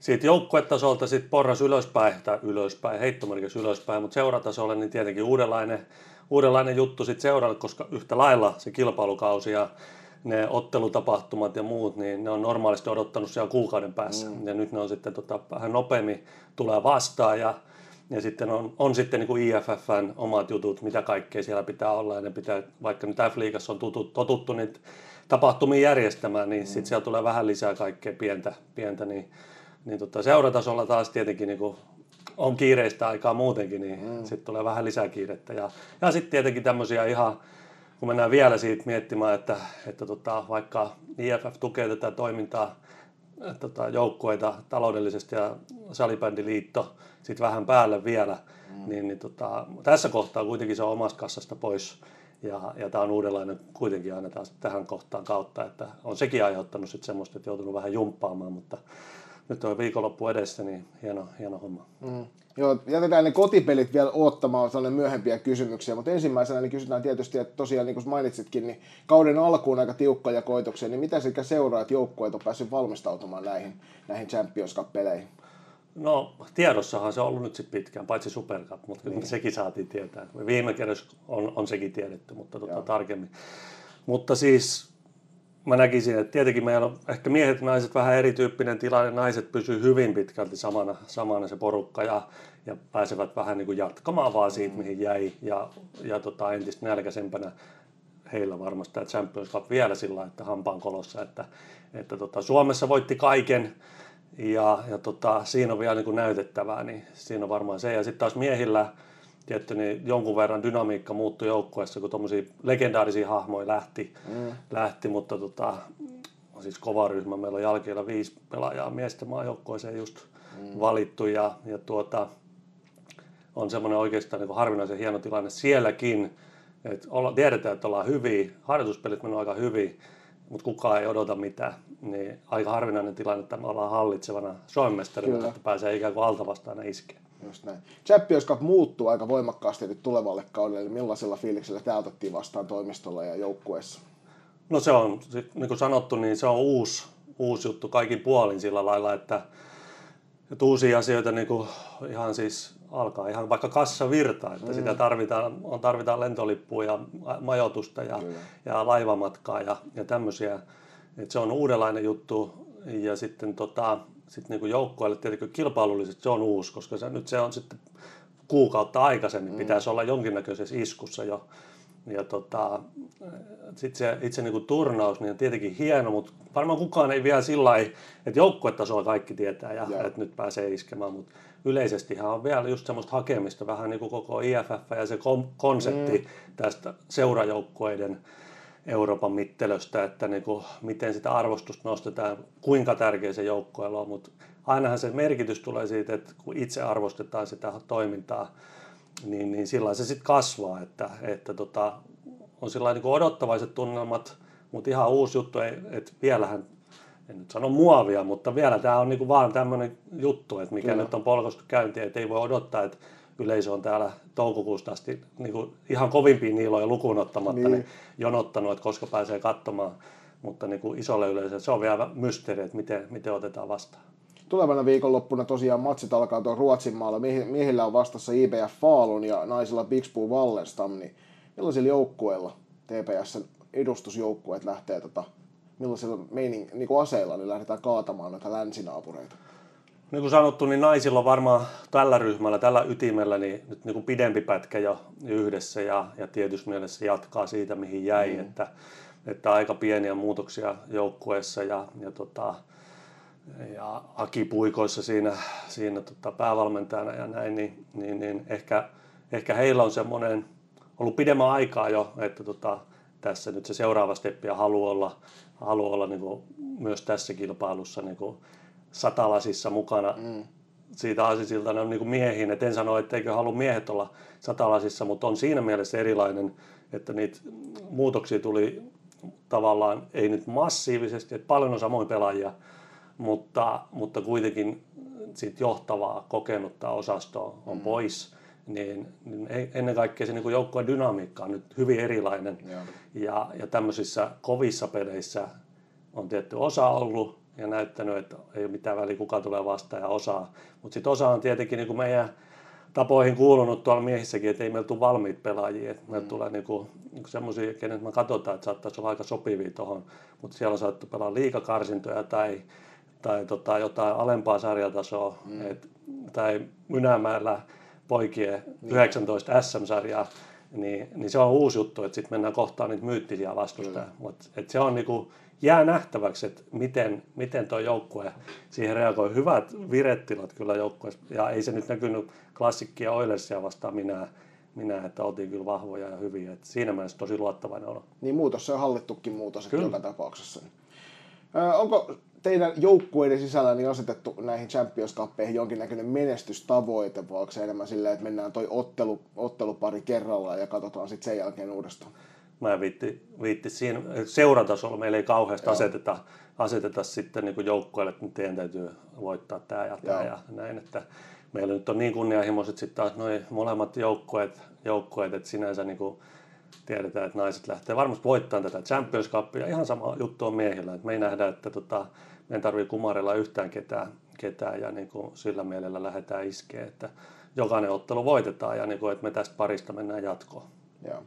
siitä joukkuetasolta sitten porras ylöspäin, tai ylöspäin, heittomerkiksi ylöspäin, mutta seuratasolle niin tietenkin uudenlainen, uudenlainen juttu sitten seuralle, koska yhtä lailla se kilpailukausi ja ne ottelutapahtumat ja muut, niin ne on normaalisti odottanut siellä kuukauden päässä. Mm. Ja nyt ne on sitten tota, vähän nopeammin tulee vastaan ja ja sitten on, on sitten niin kuin IFFn omat jutut, mitä kaikkea siellä pitää olla. Ja ne pitää, vaikka nyt F-liigassa on tutut, totuttu niitä tapahtumia järjestämään, niin mm. sitten siellä tulee vähän lisää kaikkea pientä. pientä niin, niin tota, seuratasolla taas tietenkin niin kuin on kiireistä aikaa muutenkin, niin mm. sitten tulee vähän lisää kiirettä. Ja, ja sitten tietenkin tämmöisiä ihan, kun mennään vielä siitä miettimään, että, että tota, vaikka IFF tukee tätä toimintaa, tota, joukkueita taloudellisesti ja salibändiliitto sitten vähän päälle vielä, mm. niin, niin tota, tässä kohtaa kuitenkin se on omasta kassasta pois. Ja, ja tämä on uudenlainen kuitenkin aina taas tähän kohtaan kautta, että on sekin aiheuttanut sitten semmoista, että joutunut vähän jumppaamaan, mutta nyt on viikonloppu edessä, niin hieno, hieno homma. Mm. Joo, jätetään ne kotipelit vielä odottamaan sellainen myöhempiä kysymyksiä, mutta ensimmäisenä niin kysytään tietysti, että tosiaan niin kuin mainitsitkin, niin kauden alkuun aika tiukkoja koitoksia, niin mitä sekä seuraa, että joukkueet on päässyt valmistautumaan näihin, näihin Champions Cup-peleihin? No tiedossahan se on ollut nyt sitten pitkään, paitsi Super Cup, mutta niin. sekin saatiin tietää. Viime kerrassa on, on sekin tiedetty, mutta tota, tarkemmin. Mutta siis mä näkisin, että tietenkin meillä on ehkä miehet ja naiset vähän erityyppinen tilanne. Naiset pysyy hyvin pitkälti samana, samana se porukka ja, ja pääsevät vähän niin kuin jatkamaan vaan siitä, mm. mihin jäi. Ja, ja tota, entistä nälkäisempänä heillä varmasti tämä Champions Cup vielä sillä että hampaan kolossa, että, että tota, Suomessa voitti kaiken ja, ja tota, siinä on vielä niin kuin näytettävää, niin siinä on varmaan se. Ja sitten taas miehillä tietty, niin jonkun verran dynamiikka muuttui joukkueessa, kun tuommoisia legendaarisia hahmoja lähti, mm. lähti mutta tota, siis kova ryhmä. Meillä on jälkeen viisi pelaajaa miesten maajoukkueeseen just mm. valittu ja, ja tuota, on semmoinen oikeastaan niin harvinaisen hieno tilanne sielläkin, että olla, tiedetään, että ollaan hyviä, harjoituspelit menee aika hyvin, mutta kukaan ei odota mitään. Niin aika harvinainen tilanne, että me ollaan hallitsevana Suomen että pääsee ikään kuin alta vastaan iskeen. Just näin. Champions Cup muuttuu aika voimakkaasti nyt tulevalle kaudelle, millaisella fiiliksellä tämä otettiin vastaan toimistolla ja joukkueessa? No se on, niin kuin sanottu, niin se on uusi, uusi juttu kaikin puolin sillä lailla, että, että uusia asioita niin kuin ihan siis alkaa ihan vaikka kassavirta, että mm. sitä tarvitaan, on, tarvitaan lentolippua ja majoitusta ja, ja laivamatkaa ja, ja tämmöisiä. Että se on uudenlainen juttu ja sitten tota, sit niinku joukkueelle tietenkin kilpailullisesti se on uusi, koska se, nyt se on sitten kuukautta aikaisemmin, mm. pitäisi olla jonkinnäköisessä iskussa jo. Ja tota, sitten se itse niinku turnaus niin on tietenkin hieno, mutta varmaan kukaan ei vielä sillä lailla, että joukkuetasolla kaikki tietää ja, ja. että nyt pääsee iskemään, mutta yleisestihan on vielä just semmoista hakemista, vähän niin kuin koko IFF ja se konsepti mm. tästä seurajoukkueiden Euroopan mittelöstä, että niin kuin, miten sitä arvostusta nostetaan, kuinka tärkeä se joukkueella on, mutta ainahan se merkitys tulee siitä, että kun itse arvostetaan sitä toimintaa, niin, niin sillä se sitten kasvaa, että, että tota, on sillä niin odottavaiset tunnelmat, mutta ihan uusi juttu, että vielähän en nyt sano muovia, mutta vielä tämä on niinku vaan tämmöinen juttu, että mikä Kyllä. nyt on polkostu käyntiin, että ei voi odottaa, että yleisö on täällä toukokuusta asti niin kuin ihan kovimpiin niiloja lukuun ottamatta niin. Niin jonottanut, että koska pääsee katsomaan. Mutta niin kuin isolle yleisölle se on vielä mysteeri, että miten, miten otetaan vastaan. Tulevana viikonloppuna tosiaan matsit alkaa tuon Ruotsin maalla. Miehillä on vastassa IBF Falun ja naisilla Bixbu Wallenstam. Niin millaisilla joukkueilla TPSn edustusjoukkueet lähtee tota, millaisilla meinin, niin kuin aseilla niin lähdetään kaatamaan noita länsinaapureita? Niin kuin sanottu, niin naisilla on varmaan tällä ryhmällä, tällä ytimellä niin nyt niin kuin pidempi pätkä jo yhdessä ja, ja tietysti mielessä jatkaa siitä, mihin jäi, mm. että, että aika pieniä muutoksia joukkueessa ja, ja, tota, ja Aki Puikoissa siinä, siinä tota päävalmentajana ja näin, niin, niin, niin ehkä, ehkä heillä on semmoinen ollut pidemmän aikaa jo, että tota, tässä nyt se seuraava steppi ja haluaa olla, haluaa olla niin kuin myös tässä kilpailussa niin kuin satalasissa mukana mm. siitä aasisiltana niin kuin miehiin. Et en sano, etteikö halua miehet olla satalasissa, mutta on siinä mielessä erilainen, että niitä muutoksia tuli tavallaan, ei nyt massiivisesti, että paljon on samoin pelaajia, mutta, mutta kuitenkin sit johtavaa, kokenutta osastoa on mm. pois, niin, niin ennen kaikkea se niin joukkueen dynamiikka on nyt hyvin erilainen. Ja, ja, ja tämmöisissä kovissa peleissä on tietty osa ollut, ja näyttänyt, että ei ole mitään väliä, kuka tulee vastaan ja osaa. Mutta sitten osa on tietenkin niin kuin meidän tapoihin kuulunut tuolla miehissäkin, että ei meillä tule valmiit pelaajia. Että meillä mm. tulee niin kuin, niin kuin semmoisia, kenet me katsotaan, että saattaisi olla aika sopivia tuohon. Mutta siellä on saattu pelaa liikakarsintoja tai, tai tota, jotain alempaa sarjatasoa. Mm. Et, tai Mynämäellä poikien niin. 19 SM-sarjaa. Niin, niin se on uusi juttu, että sitten mennään kohtaan niitä myyttisiä vastustajia. Mutta se on niinku, jää nähtäväksi, että miten, miten tuo joukkue siihen reagoi. Hyvät virettilat kyllä joukkueessa, ja ei se nyt näkynyt klassikkia Oilersia vastaan minä, minä, että oltiin kyllä vahvoja ja hyviä. Et siinä mielessä tosi luottavainen olo. Niin muutos, se on hallittukin muutos kyllä. joka tapauksessa. Ö, onko teidän joukkueiden sisällä niin asetettu näihin Champions Cupeihin jonkinnäköinen menestystavoite, vai onko se enemmän silleen, että mennään toi ottelu, ottelupari kerrallaan ja katsotaan sitten sen jälkeen uudestaan? Mä en viitti, viitti siinä seuratasolla meillä ei kauheasti aseteta, aseteta sitten niin joukkueelle, että teidän täytyy voittaa tämä ja tämä ja näin, että meillä nyt on niin kunnianhimoiset sitten taas noin molemmat joukkueet, joukkueet että sinänsä niin kuin tiedetään, että naiset lähtee varmasti voittamaan tätä Champions Cupia. Ihan sama juttu on miehillä, että me ei nähdä, että tota, meidän tarvii kumarella yhtään ketään, ketään ja niin kuin sillä mielellä lähdetään iskeä, että jokainen ottelu voitetaan ja niin kuin, että me tästä parista mennään jatkoon. Joo.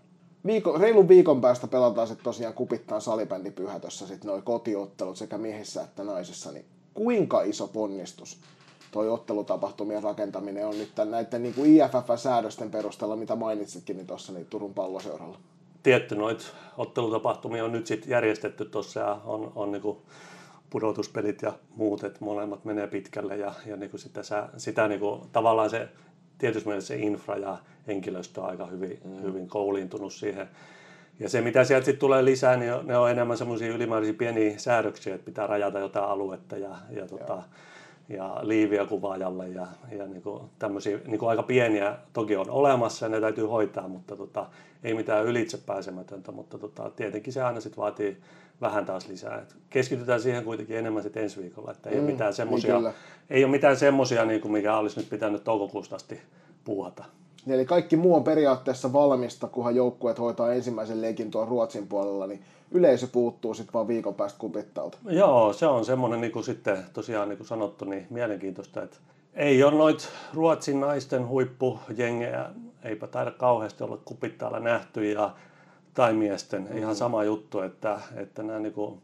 Viiko, reilun viikon päästä pelataan sitten tosiaan kupittaan salibändi pyhätössä sitten noin kotiottelut sekä miehissä että naisissa, niin kuinka iso ponnistus toi ottelutapahtumien rakentaminen on nyt näiden niin kuin IFF-säädösten perusteella, mitä mainitsitkin niin tuossa niin Turun palloseuralla? Tietty noita ottelutapahtumia on nyt sitten järjestetty tuossa ja on, on niin kuin pudotuspelit ja muut, että molemmat menee pitkälle ja, ja niin kuin sitä, sitä niin kuin, tavallaan se tietysti mielessä se infra ja henkilöstö on aika hyvin, mm. hyvin kouliintunut siihen. Ja se, mitä sieltä sitten tulee lisää, niin ne on enemmän semmoisia ylimääräisiä pieniä säädöksiä, että pitää rajata jotain aluetta ja, ja, tota, ja liiviä kuvaajalle ja, ja niin kuin tämmöisiä niin kuin aika pieniä toki on olemassa ja ne täytyy hoitaa, mutta tota, ei mitään ylitse pääsemätöntä, mutta tota, tietenkin se aina sitten vaatii vähän taas lisää. Et keskitytään siihen kuitenkin enemmän sitten ensi viikolla, että ei mm, ole mitään semmoisia, niin ei ole mitään semmoisia, niin kuin mikä olisi nyt pitänyt toukokuusta asti puuhata. Eli kaikki muu on periaatteessa valmista, kunhan joukkueet hoitaa ensimmäisen leikin tuon Ruotsin puolella, niin yleisö puuttuu sitten vaan viikon päästä kupittalta. Joo, se on semmoinen niin kuin sitten tosiaan niin kuin sanottu, niin mielenkiintoista, että ei ole noit Ruotsin naisten huippujengejä, eipä taida kauheasti olla kupittaalla nähty ja tai miesten. Mm-hmm. Ihan sama juttu, että, että nämä niin kuin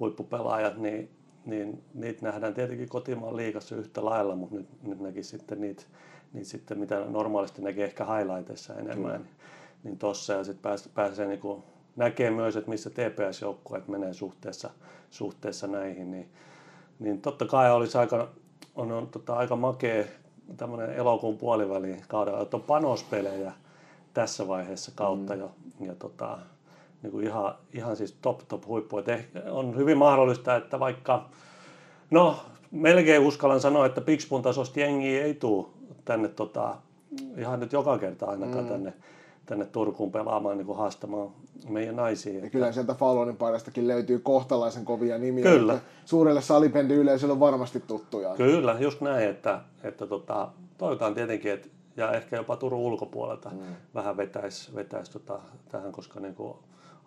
huippupelaajat, niin, niin niitä nähdään tietenkin kotimaan liigassa yhtä lailla, mutta nyt, nyt näki sitten niitä, niitä sitten, mitä normaalisti näkee ehkä highlightissa enemmän, mm. niin, niin tossa ja sitten pääsee, pääsee niin kuin, näkee myös, että missä TPS-joukkueet menee suhteessa, suhteessa näihin, niin, niin totta kai olisi aika, on, on tota, aika makea tämmöinen elokuun puoliväliin kaudella, että on panospelejä tässä vaiheessa kautta mm. jo. Ja tota, niin kuin ihan, ihan siis top top huippu. Et on hyvin mahdollista, että vaikka, no melkein uskallan sanoa, että Pixpun tasosta jengiä ei tule tänne tota, ihan nyt joka kerta ainakaan mm. tänne, tänne Turkuun pelaamaan, niin kuin haastamaan meidän naisia. Ja kyllä sieltä Fallonin paikastakin löytyy kohtalaisen kovia nimiä. Kyllä. Suurelle salipendi yleisölle on varmasti tuttuja. Kyllä, just näin, että, että tota, toivotaan tietenkin, että ja ehkä jopa Turun ulkopuolelta mm. vähän vetäisi vetäis tota, tähän, koska niin kuin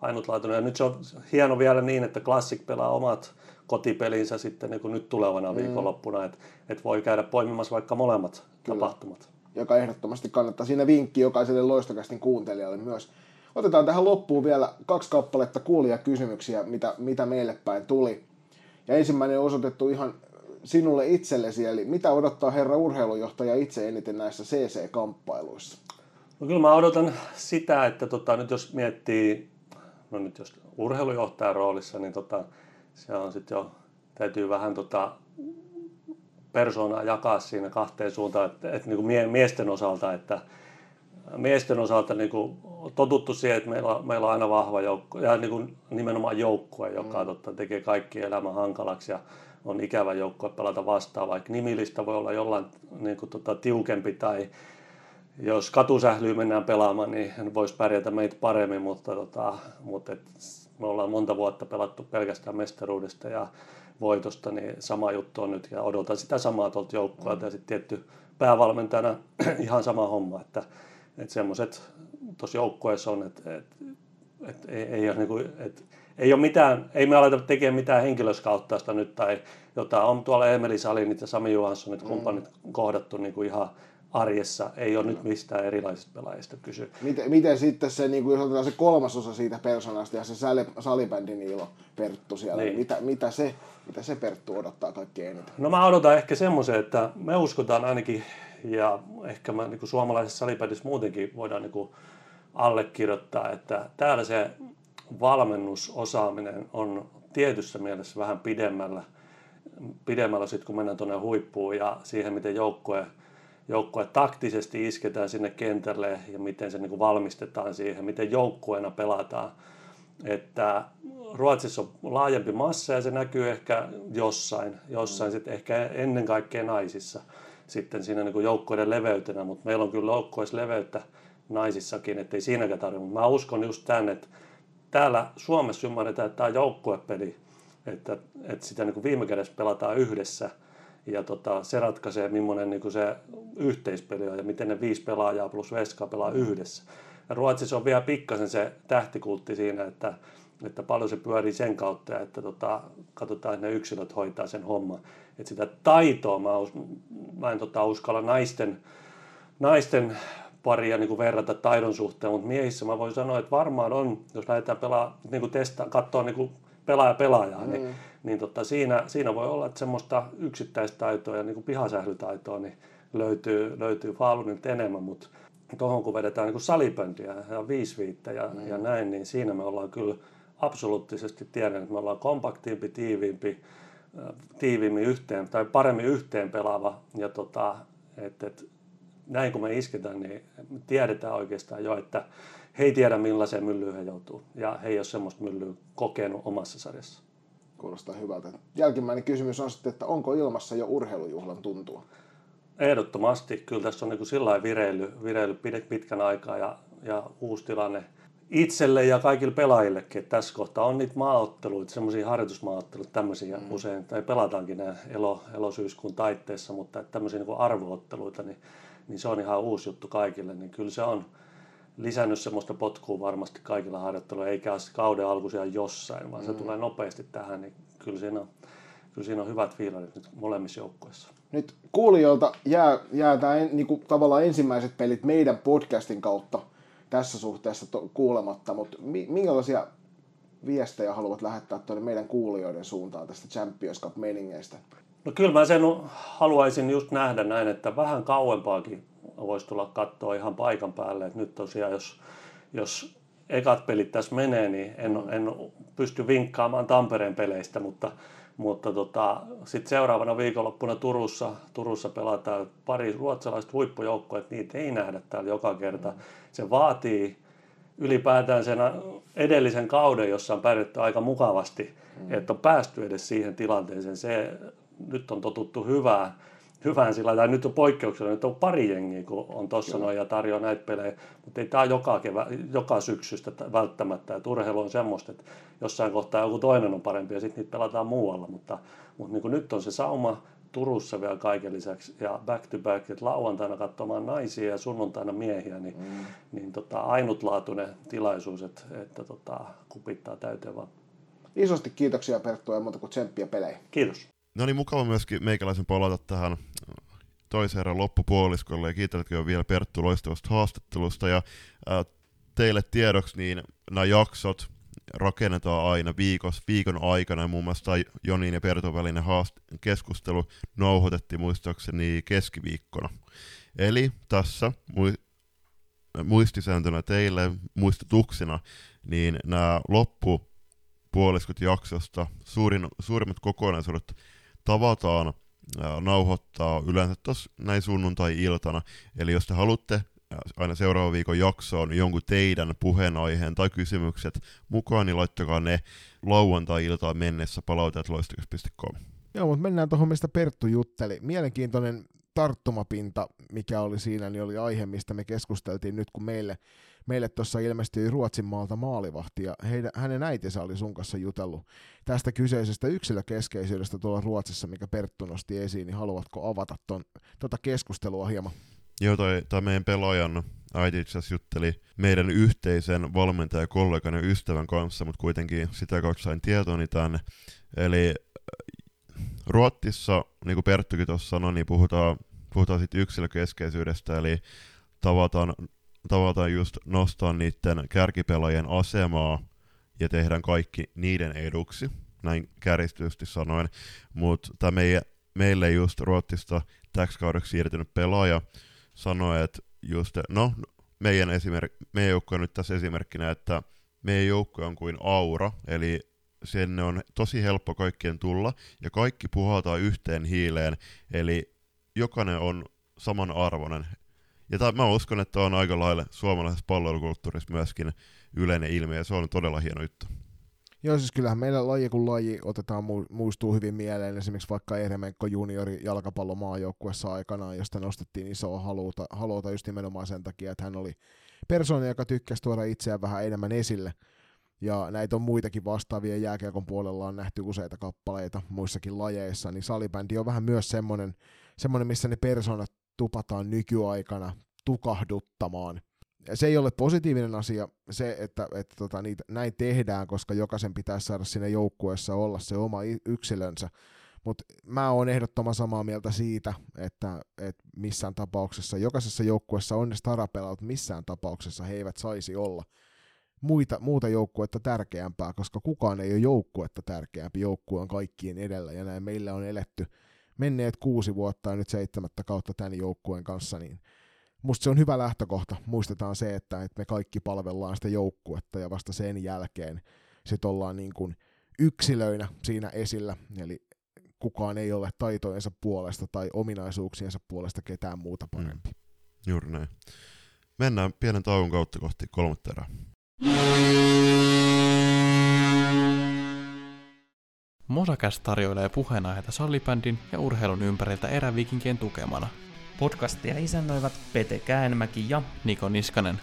ainutlaatuinen. Ja nyt se on hieno vielä niin, että Classic pelaa omat kotipelinsä sitten niin kuin nyt tulevana mm. viikonloppuna, että et voi käydä poimimassa vaikka molemmat Kyllä. tapahtumat. Joka ehdottomasti kannattaa. Siinä vinkki jokaiselle loistokästin kuuntelijalle myös. Otetaan tähän loppuun vielä kaksi kappaletta kuulijakysymyksiä, mitä, mitä meille päin tuli. Ja ensimmäinen on osoitettu ihan sinulle itsellesi, eli mitä odottaa herra urheilujohtaja itse eniten näissä CC-kamppailuissa? No kyllä mä odotan sitä, että tota, nyt jos miettii, no nyt jos urheilujohtajan roolissa, niin tota, se on sitten jo, täytyy vähän tota, persoonaa jakaa siinä kahteen suuntaan, että, että niin kuin miesten osalta, että miesten osalta niin kuin totuttu siihen, että meillä meillä on aina vahva joukko, ja niin kuin nimenomaan joukkue, joka mm. totta, tekee kaikki elämän hankalaksi, ja on ikävä joukkue pelata vastaan, vaikka nimilistä voi olla jollain niin kuin, tota, tiukempi tai jos katusählyy mennään pelaamaan, niin hän voisi pärjätä meitä paremmin, mutta, tota, mutta et, me ollaan monta vuotta pelattu pelkästään mestaruudesta ja voitosta, niin sama juttu on nyt ja odotan sitä samaa tuolta joukkueelta ja sitten tietty päävalmentajana ihan sama homma, että, että semmoiset tuossa joukkueessa on, että, että, että ei, ei ole niin kuin, että ei ole mitään, ei me aleta tekemään mitään henkilöskauttausta nyt tai jotain. On tuolla Emeli Salinit ja Sami Johanssonit mm. kumppanit kohdattu niin kuin ihan arjessa. Ei ole nyt mistään erilaisista pelaajista kysy. Miten, miten sitten se, niin kuin jos otetaan se kolmasosa siitä persoonasta ja se salibändi Niilo Perttu siellä, niin. mitä, mitä, se, mitä se Perttu odottaa kaikkein eniten? No mä odotan ehkä semmoisen, että me uskotaan ainakin ja ehkä mä, niin kuin suomalaisessa salibändissä muutenkin voidaan niin kuin allekirjoittaa, että täällä se valmennusosaaminen on tietyssä mielessä vähän pidemmällä, pidemmällä sitten kun mennään tuonne huippuun ja siihen, miten joukkue, joukkue taktisesti isketään sinne kentälle ja miten se niin valmistetaan siihen, miten joukkueena pelataan. Että Ruotsissa on laajempi massa ja se näkyy ehkä jossain, jossain mm. sitten ehkä ennen kaikkea naisissa sitten siinä niin joukkueiden leveytenä, mutta meillä on kyllä joukkueessa leveyttä naisissakin, ettei siinäkään tarvitse. Mutta mä uskon just tämän, että täällä Suomessa ymmärretään, että tämä on joukkuepeli, että, että sitä niin viime kädessä pelataan yhdessä ja tota, se ratkaisee, millainen niin se yhteispeli on ja miten ne viisi pelaajaa plus Veska pelaa yhdessä. Ja Ruotsissa on vielä pikkasen se tähtikultti siinä, että, että paljon se pyörii sen kautta että tota, katsotaan, että ne yksilöt hoitaa sen homman. Että sitä taitoa mä, us, mä en tota, uskalla naisten, naisten paria niin kuin verrata taidon suhteen, mutta miehissä mä voin sanoa, että varmaan on, jos lähdetään pelaa, niin kuin testa, katsoa niin kuin pelaaja pelaajaa, mm. niin, niin tota, siinä, siinä voi olla, että semmoista yksittäistaitoa ja niin kuin pihasählytaitoa niin löytyy, löytyy Falunilta enemmän, mutta tuohon kun vedetään niin salipöntiä ja viisviittä ja, mm. ja näin, niin siinä me ollaan kyllä absoluuttisesti tiedän, että me ollaan kompaktiimpi, tiiviimpi, tiiviimmin yhteen tai paremmin yhteen pelaava ja tota, et, et, näin kun me isketään, niin me tiedetään oikeastaan jo, että he ei tiedä millaiseen myllyyn he joutuu ja he ei ole semmoista myllyä kokenut omassa sarjassa. Kuulostaa hyvältä. Jälkimmäinen kysymys on sitten, että onko ilmassa jo urheilujuhlan tuntua? Ehdottomasti. Kyllä tässä on niin sillä vireily, vireily pitkän aikaa ja, ja uusi tilanne itselle ja kaikille pelaajillekin. Että tässä kohtaa on niitä maaotteluita, semmoisia harjoitusmaaotteluita, tämmöisiä mm. usein, tai pelataankin nämä elo, elosyyskuun taitteessa, mutta tämmöisiä niin arvootteluita, niin, niin se on ihan uusi juttu kaikille. Niin kyllä se on lisännyt semmoista potkua varmasti kaikilla harjoitteluilla, eikä kauden alkuisia jossain, vaan mm. se tulee nopeasti tähän, niin kyllä siinä on, kyllä siinä on hyvät fiilarit nyt molemmissa joukkueissa nyt kuulijoilta jää, jää tämä niin kuin, tavallaan ensimmäiset pelit meidän podcastin kautta tässä suhteessa to, kuulematta, mutta mi, minkälaisia viestejä haluat lähettää tuonne meidän kuulijoiden suuntaan tästä Champions Cup-meningeistä? No kyllä mä sen haluaisin just nähdä näin, että vähän kauempaakin voisi tulla katsoa ihan paikan päälle. Että nyt tosiaan, jos, jos ekat pelit tässä menee, niin en, en pysty vinkkaamaan Tampereen peleistä, mutta mutta tota, sitten seuraavana viikonloppuna Turussa, Turussa pelataan pari ruotsalaista huippujoukkoa, että niitä ei nähdä täällä joka kerta. Se vaatii ylipäätään sen edellisen kauden, jossa on pärjätty aika mukavasti, mm. että on päästy edes siihen tilanteeseen. Se, nyt on totuttu hyvää hyvään sillä tai nyt on poikkeuksella, nyt on pari jengiä, kun on tuossa noin ja tarjoaa näitä pelejä, mutta ei tämä joka, kevä, joka syksystä välttämättä, että urheilu on semmoista, että jossain kohtaa joku toinen on parempi ja sitten niitä pelataan muualla, mutta, mutta niin kuin nyt on se sauma Turussa vielä kaiken lisäksi ja back to back, että lauantaina katsomaan naisia ja sunnuntaina miehiä, niin, mm. niin tota, ainutlaatuinen tilaisuus, että, että tota, kupittaa täyteen vaan. Isosti kiitoksia Perttu ja muuta kuin tsemppiä pelejä. Kiitos. No niin, mukava myöskin meikäläisen palata tähän toisen erän loppupuoliskolle. Ja kiitelläkin vielä Perttu loistavasta haastattelusta. Ja ää, teille tiedoksi, niin nämä jaksot rakennetaan aina viikos, viikon aikana. Ja muun muassa Jonin ja Pertun välinen haast- keskustelu nauhoitettiin muistaakseni keskiviikkona. Eli tässä muistisääntönä teille muistutuksena, niin nämä loppupuoliskot jaksosta, suurin, suurimmat kokonaisuudet tavataan nauhoittaa yleensä tuossa näin sunnuntai-iltana. Eli jos te haluatte aina seuraavan viikon jaksoon jonkun teidän puheenaiheen tai kysymykset mukaan, niin laittakaa ne lauantai-iltaan mennessä palauteet.loistakas.com. Joo, mutta mennään tuohon, mistä Perttu jutteli. Mielenkiintoinen tarttumapinta, mikä oli siinä, niin oli aihe, mistä me keskusteltiin nyt, kun meille meille tuossa ilmestyi Ruotsin maalta maalivahti, ja heidän, hänen äitinsä oli sun kanssa jutellut tästä kyseisestä yksilökeskeisyydestä tuolla Ruotsissa, mikä Perttu nosti esiin, niin haluatko avata ton, tota keskustelua hieman? Joo, toi, toi meidän pelaajan äiti itse jutteli meidän yhteisen valmentajakollegan ja ystävän kanssa, mutta kuitenkin sitä kautta sain tietoni tänne. Eli äh, Ruotsissa, niin kuin Perttukin tuossa sanoi, niin puhutaan, puhutaan sitten yksilökeskeisyydestä, eli tavataan tavataan just nostaa niiden kärkipelaajien asemaa ja tehdään kaikki niiden eduksi, näin kärjistysti sanoen, mutta tämä meie, meille just Ruotsista täksi kaudeksi siirtynyt pelaaja sanoi, että just, no meidän, esimerk, meidän joukko on nyt tässä esimerkkinä, että meidän joukko on kuin aura, eli sinne on tosi helppo kaikkien tulla, ja kaikki puhaltaa yhteen hiileen, eli jokainen on samanarvoinen. Ja tämä, mä uskon, että on aika lailla suomalaisessa palvelukulttuurissa myöskin yleinen ilmiö, ja se on todella hieno juttu. Joo, siis kyllähän meillä laji kun laji otetaan muistuu hyvin mieleen, esimerkiksi vaikka Eremenko juniori jalkapallomaajoukkuessa aikanaan, josta nostettiin isoa haluta, haluta just nimenomaan sen takia, että hän oli persoona, joka tykkäsi tuoda itseään vähän enemmän esille. Ja näitä on muitakin vastaavia jääkiekon puolella on nähty useita kappaleita muissakin lajeissa, niin salibändi on vähän myös semmoinen, semmoinen missä ne persoonat tupataan nykyaikana tukahduttamaan. se ei ole positiivinen asia, se, että, että tota, niitä, näin tehdään, koska jokaisen pitäisi saada siinä joukkueessa olla se oma yksilönsä. Mutta mä oon ehdottoman samaa mieltä siitä, että, että missään tapauksessa, jokaisessa joukkueessa on ne starapelaut, missään tapauksessa he eivät saisi olla muita, muuta joukkuetta tärkeämpää, koska kukaan ei ole joukkuetta tärkeämpi, joukkue on kaikkien edellä, ja näin meillä on eletty menneet kuusi vuotta ja nyt seitsemättä kautta tämän joukkueen kanssa, niin musta se on hyvä lähtökohta. Muistetaan se, että, että me kaikki palvellaan sitä joukkuetta ja vasta sen jälkeen sitten ollaan niin kuin yksilöinä siinä esillä, eli kukaan ei ole taitojensa puolesta tai ominaisuuksiensa puolesta ketään muuta mm. parempi. Mm. Juuri näin. Mennään pienen tauon kautta kohti kolmatta erää. Mosakäs tarjoilee puheenaiheita sallibändin ja urheilun ympäriltä erävikinkien tukemana. Podcastia isännöivät Pete Käenmäki ja Niko Niskanen.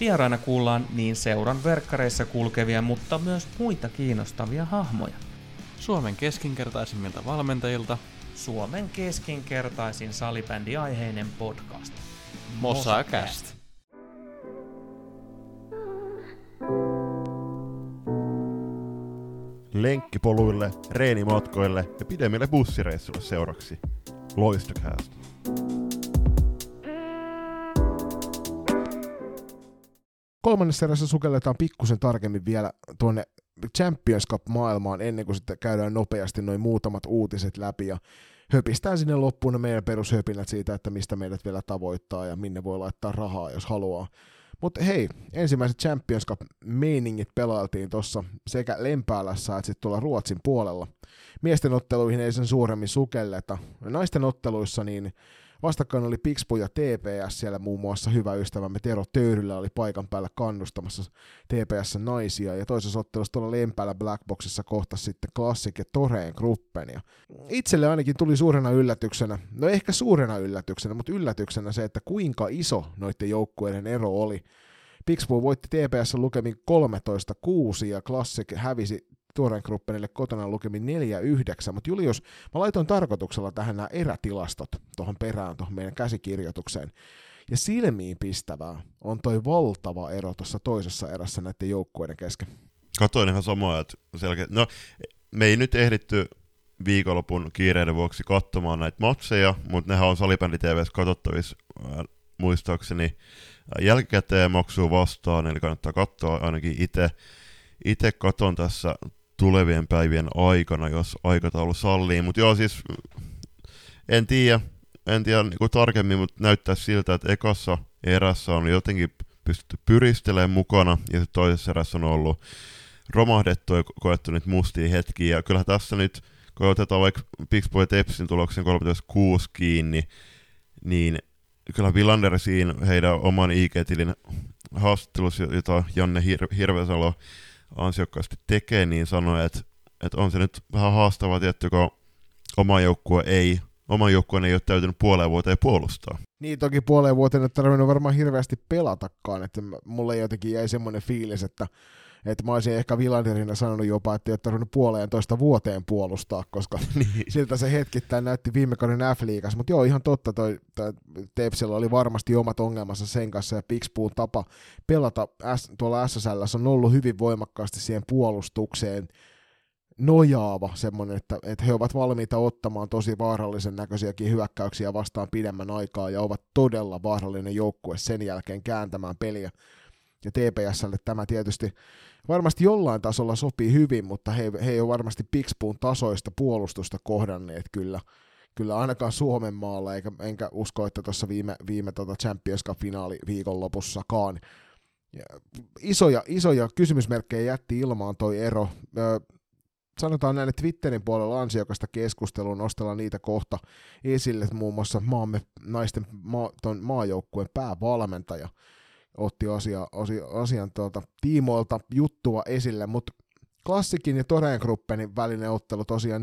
Vieraina kuullaan niin seuran verkkareissa kulkevia, mutta myös muita kiinnostavia hahmoja. Suomen keskinkertaisimmilta valmentajilta Suomen keskinkertaisin salibändiaiheinen podcast. Mosakäst. Lenkkipoluille, reenimatkoille ja pidemmille bussireissuille seuraksi. Loistokäästä. Kolmannessa erässä sukelletaan pikkusen tarkemmin vielä tuonne Champions Cup-maailmaan ennen kuin sitten käydään nopeasti noin muutamat uutiset läpi ja höpistään sinne loppuun meidän perushöpinät siitä, että mistä meidät vielä tavoittaa ja minne voi laittaa rahaa, jos haluaa. Mutta hei, ensimmäiset Champions Cup-meiningit pelailtiin tuossa sekä Lempäälässä että sitten tuolla Ruotsin puolella. Miesten otteluihin ei sen suuremmin sukelleta. Naisten otteluissa niin Vastakkain oli Pixpo ja TPS, siellä muun muassa hyvä ystävämme Tero Töyrylä oli paikan päällä kannustamassa TPS naisia, ja toisessa ottelussa tuolla Lempäällä Blackboxissa kohta sitten Classic ja Toreen Gruppen. Ja itselle ainakin tuli suurena yllätyksenä, no ehkä suurena yllätyksenä, mutta yllätyksenä se, että kuinka iso noiden joukkueiden ero oli. Pixbo voitti TPS lukemin 13-6 ja Classic hävisi Tuoren Gruppenille kotona lukemin 4-9, mutta Julius, mä laitoin tarkoituksella tähän nämä erätilastot tuohon perään, tuohon meidän käsikirjoitukseen. Ja silmiin pistävää on toi valtava ero tuossa toisessa erässä näiden joukkueiden kesken. Katoin ihan samaa, että selkeä. No, me ei nyt ehditty viikonlopun kiireiden vuoksi katsomaan näitä matseja, mutta nehän on Salibändi TVS katsottavissa äh, muistaakseni jälkikäteen maksuu vastaan, eli kannattaa katsoa ainakin itse. Itse katon tässä tulevien päivien aikana, jos aikataulu sallii. Mutta joo, siis en tiedä, en tiedä niin tarkemmin, mutta näyttää siltä, että ekassa erässä on jotenkin pystytty pyristelemään mukana, ja sitten toisessa erässä on ollut romahdettu ja koettu niitä mustia hetkiä. Ja kyllähän tässä nyt, kun otetaan vaikka Pixbo ja Tepsin tuloksen 13.6 kiinni, niin kyllä Villander siinä heidän oman IG-tilin haastattelussa, jota Janne Hir- Hirvesalo ansiokkaasti tekee, niin sanoi, että, että on se nyt vähän haastavaa, tietty, kun oma joukkue ei, oma joukkueen ei ole täytynyt puoleen vuoteen puolustaa. Niin, toki puoleen vuoteen ei tarvinnut varmaan hirveästi pelatakaan, että mulle jotenkin jäi semmoinen fiilis, että että mä olisin ehkä Villanderina sanonut jopa, että ei ole tarvinnut puoleen toista vuoteen puolustaa, koska niin. siltä se hetkittäin näytti viime kauden F-liigassa. Mutta joo, ihan totta, toi, toi Tepsillä oli varmasti omat ongelmansa sen kanssa, ja Pixpuun tapa pelata S, tuolla SSL on ollut hyvin voimakkaasti siihen puolustukseen nojaava semmoinen, että, että he ovat valmiita ottamaan tosi vaarallisen näköisiäkin hyökkäyksiä vastaan pidemmän aikaa ja ovat todella vaarallinen joukkue sen jälkeen kääntämään peliä. Ja TPSlle tämä tietysti varmasti jollain tasolla sopii hyvin, mutta he, he ei ole varmasti Pixpuun tasoista puolustusta kohdanneet kyllä, kyllä ainakaan Suomen maalla, eikä, enkä usko, että tuossa viime, viime tota Champions Cup-finaali viikonlopussakaan. Ja isoja, isoja kysymysmerkkejä jätti ilmaan toi ero. Ö, sanotaan näin, että Twitterin puolella ansiokasta keskustelua, nostellaan niitä kohta esille, muun muassa maamme naisten maa, maajoukkueen päävalmentaja otti asia, asia, asian tuolta tiimoilta juttua esille, mutta Klassikin ja Toreen Gruppenin välinen ottelu tosiaan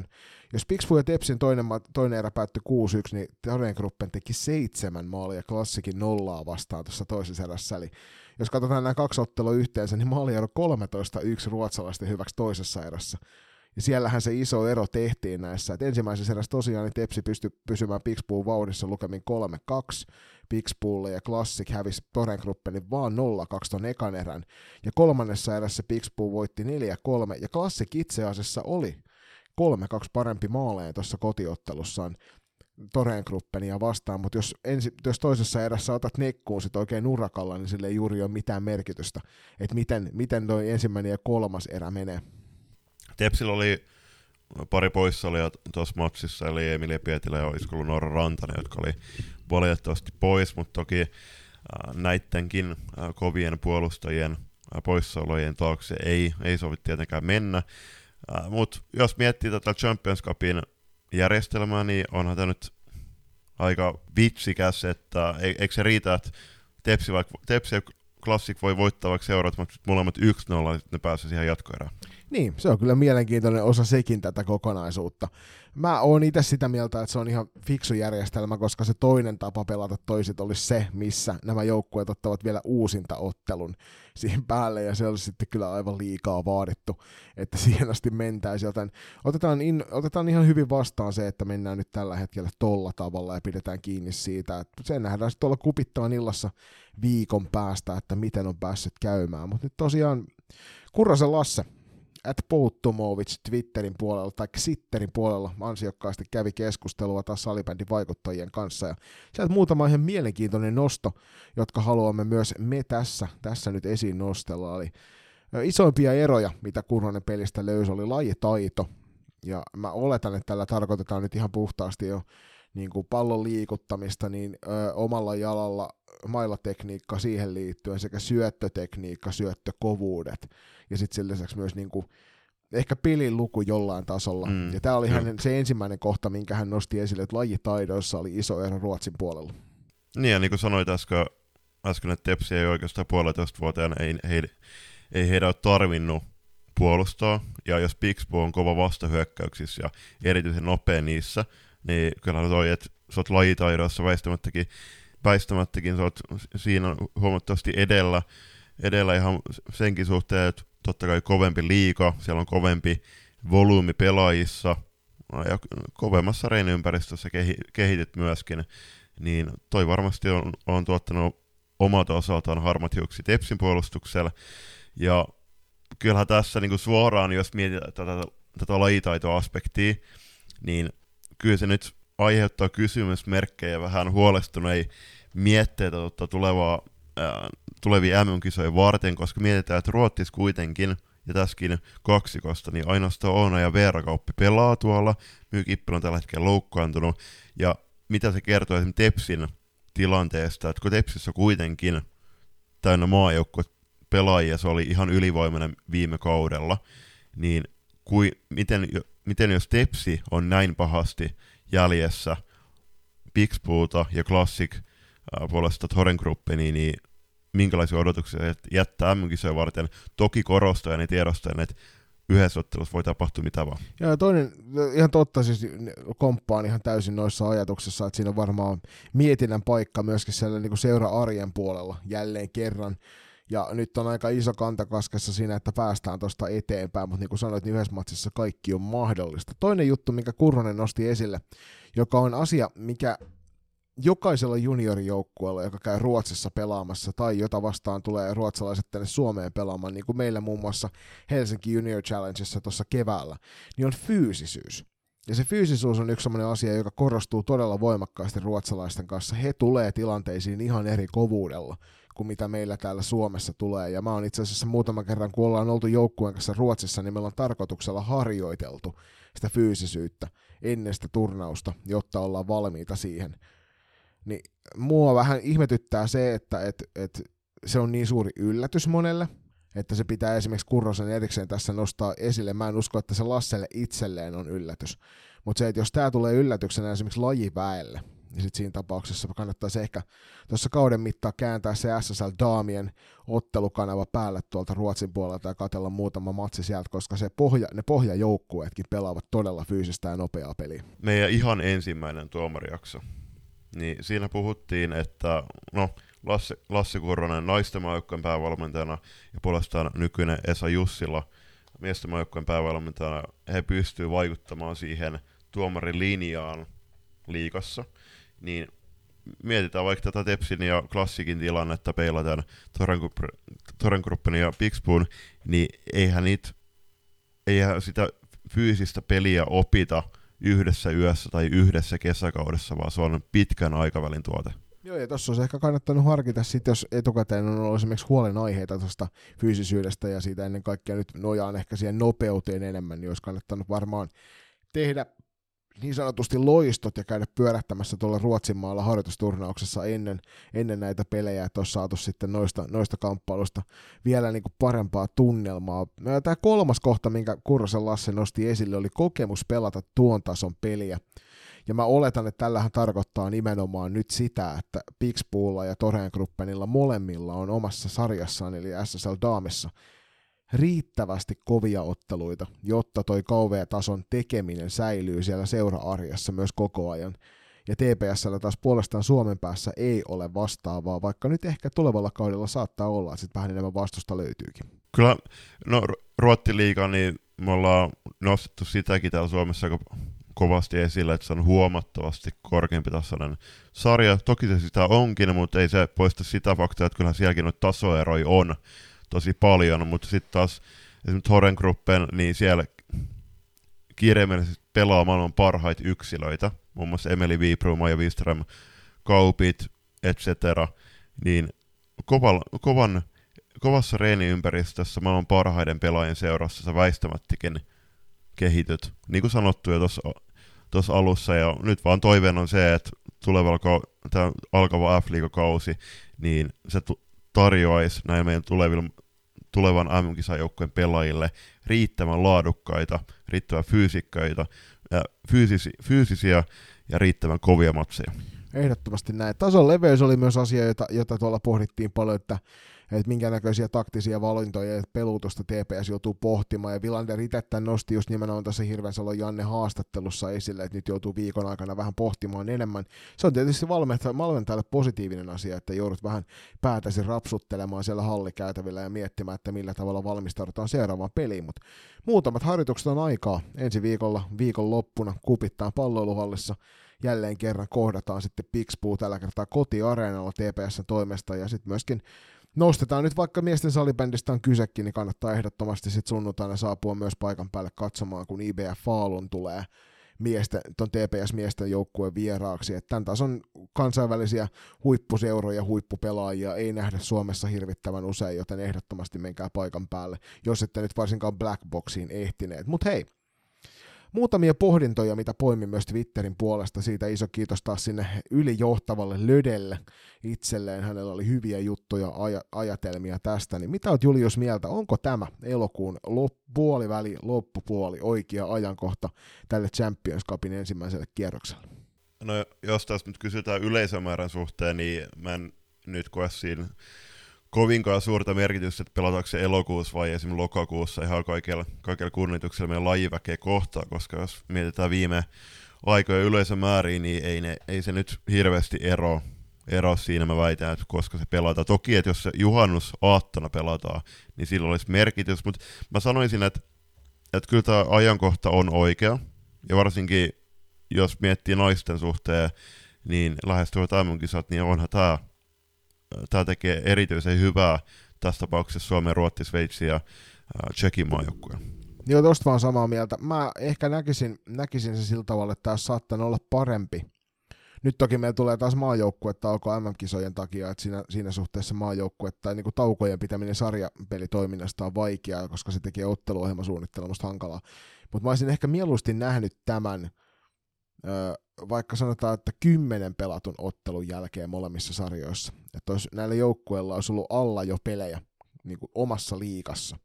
4-9. Jos Pixbu ja Tepsin toinen, toinen erä päättyi 6-1, niin Toreen Gruppen teki seitsemän maalia Klassikin nollaa vastaan tuossa toisessa erässä. Eli jos katsotaan nämä kaksi ottelua yhteensä, niin maali on 13-1 ruotsalaisten hyväksi toisessa erässä. Ja siellähän se iso ero tehtiin näissä. Et ensimmäisessä erässä tosiaan niin Tepsi pystyi pysymään Pixpool vauhdissa lukemin 3-2. Pixpoolle ja Classic hävisi Torengruppelin vaan 0-2 ton ekan erän. Ja kolmannessa erässä Pixpool voitti 4-3 ja Classic itse asiassa oli 3-2 parempi maaleen tuossa kotiottelussaan. Torengruppenia vastaan, mutta jos, ensi, jos toisessa erässä otat nekkuun sit oikein urakalla, niin sille ei juuri ole mitään merkitystä, että miten, miten toi ensimmäinen ja kolmas erä menee. Tepsillä oli pari poissaolijaa tuossa matsissa, eli Emilia Pietilä ja ollut Noora Rantanen, jotka oli valitettavasti pois, mutta toki näidenkin kovien puolustajien poissaolojen taakse ei, ei sovi tietenkään mennä. Mutta jos miettii tätä Champions Cupin järjestelmää, niin onhan tämä nyt aika vitsikäs, että e- eikö se riitä, että Tepsi, vaikka, Tepsi Classic voi voittaa vaikka seuraavat molemmat 1-0, niin ne pääsee siihen jatkoerään. Niin, se on kyllä mielenkiintoinen osa sekin tätä kokonaisuutta. Mä oon itse sitä mieltä, että se on ihan fiksu järjestelmä, koska se toinen tapa pelata toisit olisi se, missä nämä joukkueet ottavat vielä uusinta ottelun siihen päälle, ja se olisi sitten kyllä aivan liikaa vaadittu, että siihen asti mentäisiin. Joten otetaan, in, otetaan ihan hyvin vastaan se, että mennään nyt tällä hetkellä tolla tavalla ja pidetään kiinni siitä. Että sen nähdään sitten tuolla kupittaan illassa viikon päästä, että miten on päässyt käymään. Mutta nyt tosiaan Kurrasen Lasse at Pouttumovic Twitterin puolella tai Sitterin puolella ansiokkaasti kävi keskustelua taas salibändin vaikuttajien kanssa. Ja sieltä muutama ihan mielenkiintoinen nosto, jotka haluamme myös me tässä, tässä nyt esiin nostella. Eli isoimpia eroja, mitä Kurhonen pelistä löysi, oli lajitaito. Ja mä oletan, että tällä tarkoitetaan nyt ihan puhtaasti jo niin kuin pallon liikuttamista, niin ö, omalla jalalla mailatekniikka siihen liittyen sekä syöttötekniikka, syöttökovuudet ja sitten sen lisäksi myös niin kuin, ehkä pelin luku jollain tasolla. Mm, ja tämä oli hänen se ensimmäinen kohta, minkä hän nosti esille, että lajitaidoissa oli iso ero Ruotsin puolella. Niin ja niin kuin sanoit äsken, äsken että Tepsi ei oikeastaan puolitoista vuoteen, ei, ei, ei heidän ole tarvinnut puolustaa, ja jos Pixbo on kova vastahyökkäyksissä ja erityisen nopea niissä, niin kyllä toi, että sä oot lajitaidoissa väistämättäkin, väistämättäkin sä oot siinä huomattavasti edellä, edellä ihan senkin suhteen, että totta kai kovempi liika, siellä on kovempi volyymi pelaajissa, ja kovemmassa reeniympäristössä kehi, kehityt myöskin, niin toi varmasti on, on tuottanut omalta osaltaan harmat hiukset Epsin puolustuksella, ja kyllähän tässä niin kuin suoraan, jos mietitään tätä, tätä lajitaitoaspektia, niin kyllä se nyt aiheuttaa kysymysmerkkejä vähän huolestuneen mietteitä tota tulevaa, ää, tulevia MM-kisoja varten, koska mietitään, että Ruottis kuitenkin, ja tässäkin kaksikosta, niin ainoastaan Oona ja Veera Kauppi pelaa tuolla, Myykippi on tällä hetkellä loukkaantunut, ja mitä se kertoo esimerkiksi Tepsin tilanteesta, että kun Tepsissä kuitenkin täynnä maajoukkue pelaajia, se oli ihan ylivoimainen viime kaudella, niin kui, miten, miten jos Tepsi on näin pahasti jäljessä Pixpoolta ja Classic äh, puolesta Torengruppeni, niin, niin minkälaisia odotuksia jättää mm varten. Toki korostajan ja tiedostajan, että yhdessä ottelussa voi tapahtua mitä vaan. Ja toinen, ihan totta, siis komppaan ihan täysin noissa ajatuksissa, että siinä on varmaan mietinnän paikka myöskin siellä niin seura-arjen puolella jälleen kerran. Ja nyt on aika iso kantakaskessa siinä, että päästään tuosta eteenpäin, mutta niin kuin sanoit, niin yhdessä matsissa kaikki on mahdollista. Toinen juttu, minkä Kurronen nosti esille, joka on asia, mikä jokaisella juniorijoukkueella, joka käy Ruotsissa pelaamassa tai jota vastaan tulee ruotsalaiset tänne Suomeen pelaamaan, niin kuin meillä muun muassa Helsinki Junior Challengeissa tuossa keväällä, niin on fyysisyys. Ja se fyysisyys on yksi sellainen asia, joka korostuu todella voimakkaasti ruotsalaisten kanssa. He tulee tilanteisiin ihan eri kovuudella kuin mitä meillä täällä Suomessa tulee. Ja mä oon itse asiassa muutama kerran, kun ollaan oltu joukkueen kanssa Ruotsissa, niin meillä on tarkoituksella harjoiteltu sitä fyysisyyttä ennen sitä turnausta, jotta ollaan valmiita siihen. Niin mua vähän ihmetyttää se, että et, et se on niin suuri yllätys monelle, että se pitää esimerkiksi Kurrosen erikseen tässä nostaa esille. Mä en usko, että se Lasselle itselleen on yllätys. Mutta se, että jos tämä tulee yllätyksenä esimerkiksi lajiväelle, niin sitten siinä tapauksessa kannattaisi ehkä tuossa kauden mittaa kääntää se SSL Daamien ottelukanava päälle tuolta Ruotsin puolelta ja katella muutama matsi sieltä, koska se pohja, ne pohjajoukkueetkin pelaavat todella fyysistä ja nopeaa peliä. Meidän ihan ensimmäinen tuomarijakso, niin siinä puhuttiin, että no, Lassi, Lassi Kurronen naisten maajoukkojen päävalmentajana ja puolestaan nykyinen Esa Jussila miesten maajoukkueen päävalmentajana. He pystyvät vaikuttamaan siihen tuomarin linjaan liikassa, niin mietitään vaikka tätä Tepsin ja Klassikin tilannetta peilataan Torengruppen ja Pixpoon, niin eihän, niitä, eihän sitä fyysistä peliä opita yhdessä yössä tai yhdessä kesäkaudessa, vaan se on pitkän aikavälin tuote. Joo, ja tuossa olisi ehkä kannattanut harkita sitten, jos etukäteen on ollut esimerkiksi huolenaiheita tuosta fyysisyydestä ja siitä ennen kaikkea nyt nojaan ehkä siihen nopeuteen enemmän, niin olisi kannattanut varmaan tehdä niin sanotusti loistot ja käydä pyörähtämässä tuolla Ruotsin maalla harjoitusturnauksessa ennen, ennen näitä pelejä, että olisi saatu sitten noista, noista kamppailusta vielä niin kuin parempaa tunnelmaa. Tämä kolmas kohta, minkä Kurrosen Lasse nosti esille, oli kokemus pelata tuon tason peliä. Ja mä oletan, että tällähän tarkoittaa nimenomaan nyt sitä, että Pixpoolla ja Toreen molemmilla on omassa sarjassaan, eli SSL Daamissa, riittävästi kovia otteluita, jotta toi KV-tason tekeminen säilyy siellä seura-arjessa myös koko ajan. Ja TPSllä taas puolestaan Suomen päässä ei ole vastaavaa, vaikka nyt ehkä tulevalla kaudella saattaa olla, että sitten vähän enemmän vastusta löytyykin. Kyllä, no Ruottiliiga, niin me ollaan nostettu sitäkin täällä Suomessa kovasti esille, että se on huomattavasti korkeampi tasoinen sarja. Toki se sitä onkin, mutta ei se poista sitä faktaa, että kyllähän sielläkin noita tasoeroja on tosi paljon, mutta sitten taas esimerkiksi Horengruppen, niin siellä kirjaimellisesti pelaa maailman parhaita yksilöitä, muun muassa Emeli Wiebrum, Maja Wiström, Kaupit, etc. Niin kovan, kovan, kovassa reeniympäristössä maailman parhaiden pelaajien seurassa sä väistämättikin kehityt. Niin kuin sanottu jo tuossa alussa, ja nyt vaan toiveen on se, että tulevalla tämä alkava f kausi niin se tarjoaisi näin meidän tuleville, tulevan MM-kisajoukkojen pelaajille riittävän laadukkaita, riittävän fyysikköitä, ja fyysisi, fyysisiä ja riittävän kovia matseja. Ehdottomasti näin. Tason leveys oli myös asia, jota, jota tuolla pohdittiin paljon, että että minkä näköisiä taktisia valintoja ja pelutusta TPS joutuu pohtimaan. Ja Vilander itse tämän nosti just nimenomaan tässä Hirvensalon Janne haastattelussa esille, että nyt joutuu viikon aikana vähän pohtimaan enemmän. Se on tietysti valmentajalle positiivinen asia, että joudut vähän päätäsi rapsuttelemaan siellä hallikäytävillä ja miettimään, että millä tavalla valmistaudutaan seuraavaan peliin. Mutta muutamat harjoitukset on aikaa. Ensi viikolla, viikon loppuna kupittaan palloiluhallissa jälleen kerran kohdataan sitten Pixpuu tällä kertaa kotiareenalla TPSn toimesta ja sitten myöskin nostetaan nyt vaikka miesten salibändistä on kysekin, niin kannattaa ehdottomasti sitten sunnuntaina saapua myös paikan päälle katsomaan, kun IBF Faalun tulee miesten, ton TPS-miesten joukkueen vieraaksi. Että tämän tason kansainvälisiä huippuseuroja, huippupelaajia ei nähdä Suomessa hirvittävän usein, joten ehdottomasti menkää paikan päälle, jos ette nyt varsinkaan Blackboxiin ehtineet. Mutta hei, muutamia pohdintoja, mitä poimin myös Twitterin puolesta. Siitä iso kiitos taas sinne ylijohtavalle Lödelle itselleen. Hänellä oli hyviä juttuja, aj- ajatelmia tästä. Niin mitä oot Julius mieltä? Onko tämä elokuun lop- puoliväli, loppupuoli oikea ajankohta tälle Champions Cupin ensimmäiselle kierrokselle? No jos tässä nyt kysytään yleisömäärän suhteen, niin mä en nyt koe siinä kovinkaan suurta merkitystä, että pelataanko se elokuussa vai esimerkiksi lokakuussa ihan kaikilla, kaikilla kunnituksella meidän lajiväkeä kohtaa, koska jos mietitään viime aikoja yleisömääriä, niin ei, ne, ei se nyt hirveästi ero, ero siinä, mä väitän, että koska se pelataan. Toki, että jos se juhannus aattona pelataan, niin sillä olisi merkitys, mutta mä sanoisin, että, että kyllä tämä ajankohta on oikea, ja varsinkin jos miettii naisten suhteen, niin lähestyvät MM-kisat, niin onhan tämä tämä tekee erityisen hyvää tässä tapauksessa Suomen, Ruotsi, Sveitsi ja Tsekin maajoukkueen. Joo, tosta vaan samaa mieltä. Mä ehkä näkisin, näkisin se sillä tavalla, että tämä saattaa olla parempi. Nyt toki meillä tulee taas maajoukkue tauko MM-kisojen takia, että siinä, siinä suhteessa maajoukkue tai niin kuin taukojen pitäminen sarjapelitoiminnasta on vaikeaa, koska se tekee otteluohjelmasuunnittelusta hankalaa. Mutta mä olisin ehkä mieluusti nähnyt tämän vaikka sanotaan, että kymmenen pelatun ottelun jälkeen molemmissa sarjoissa, että olisi, näillä joukkueilla olisi ollut alla jo pelejä niin kuin omassa liikassa,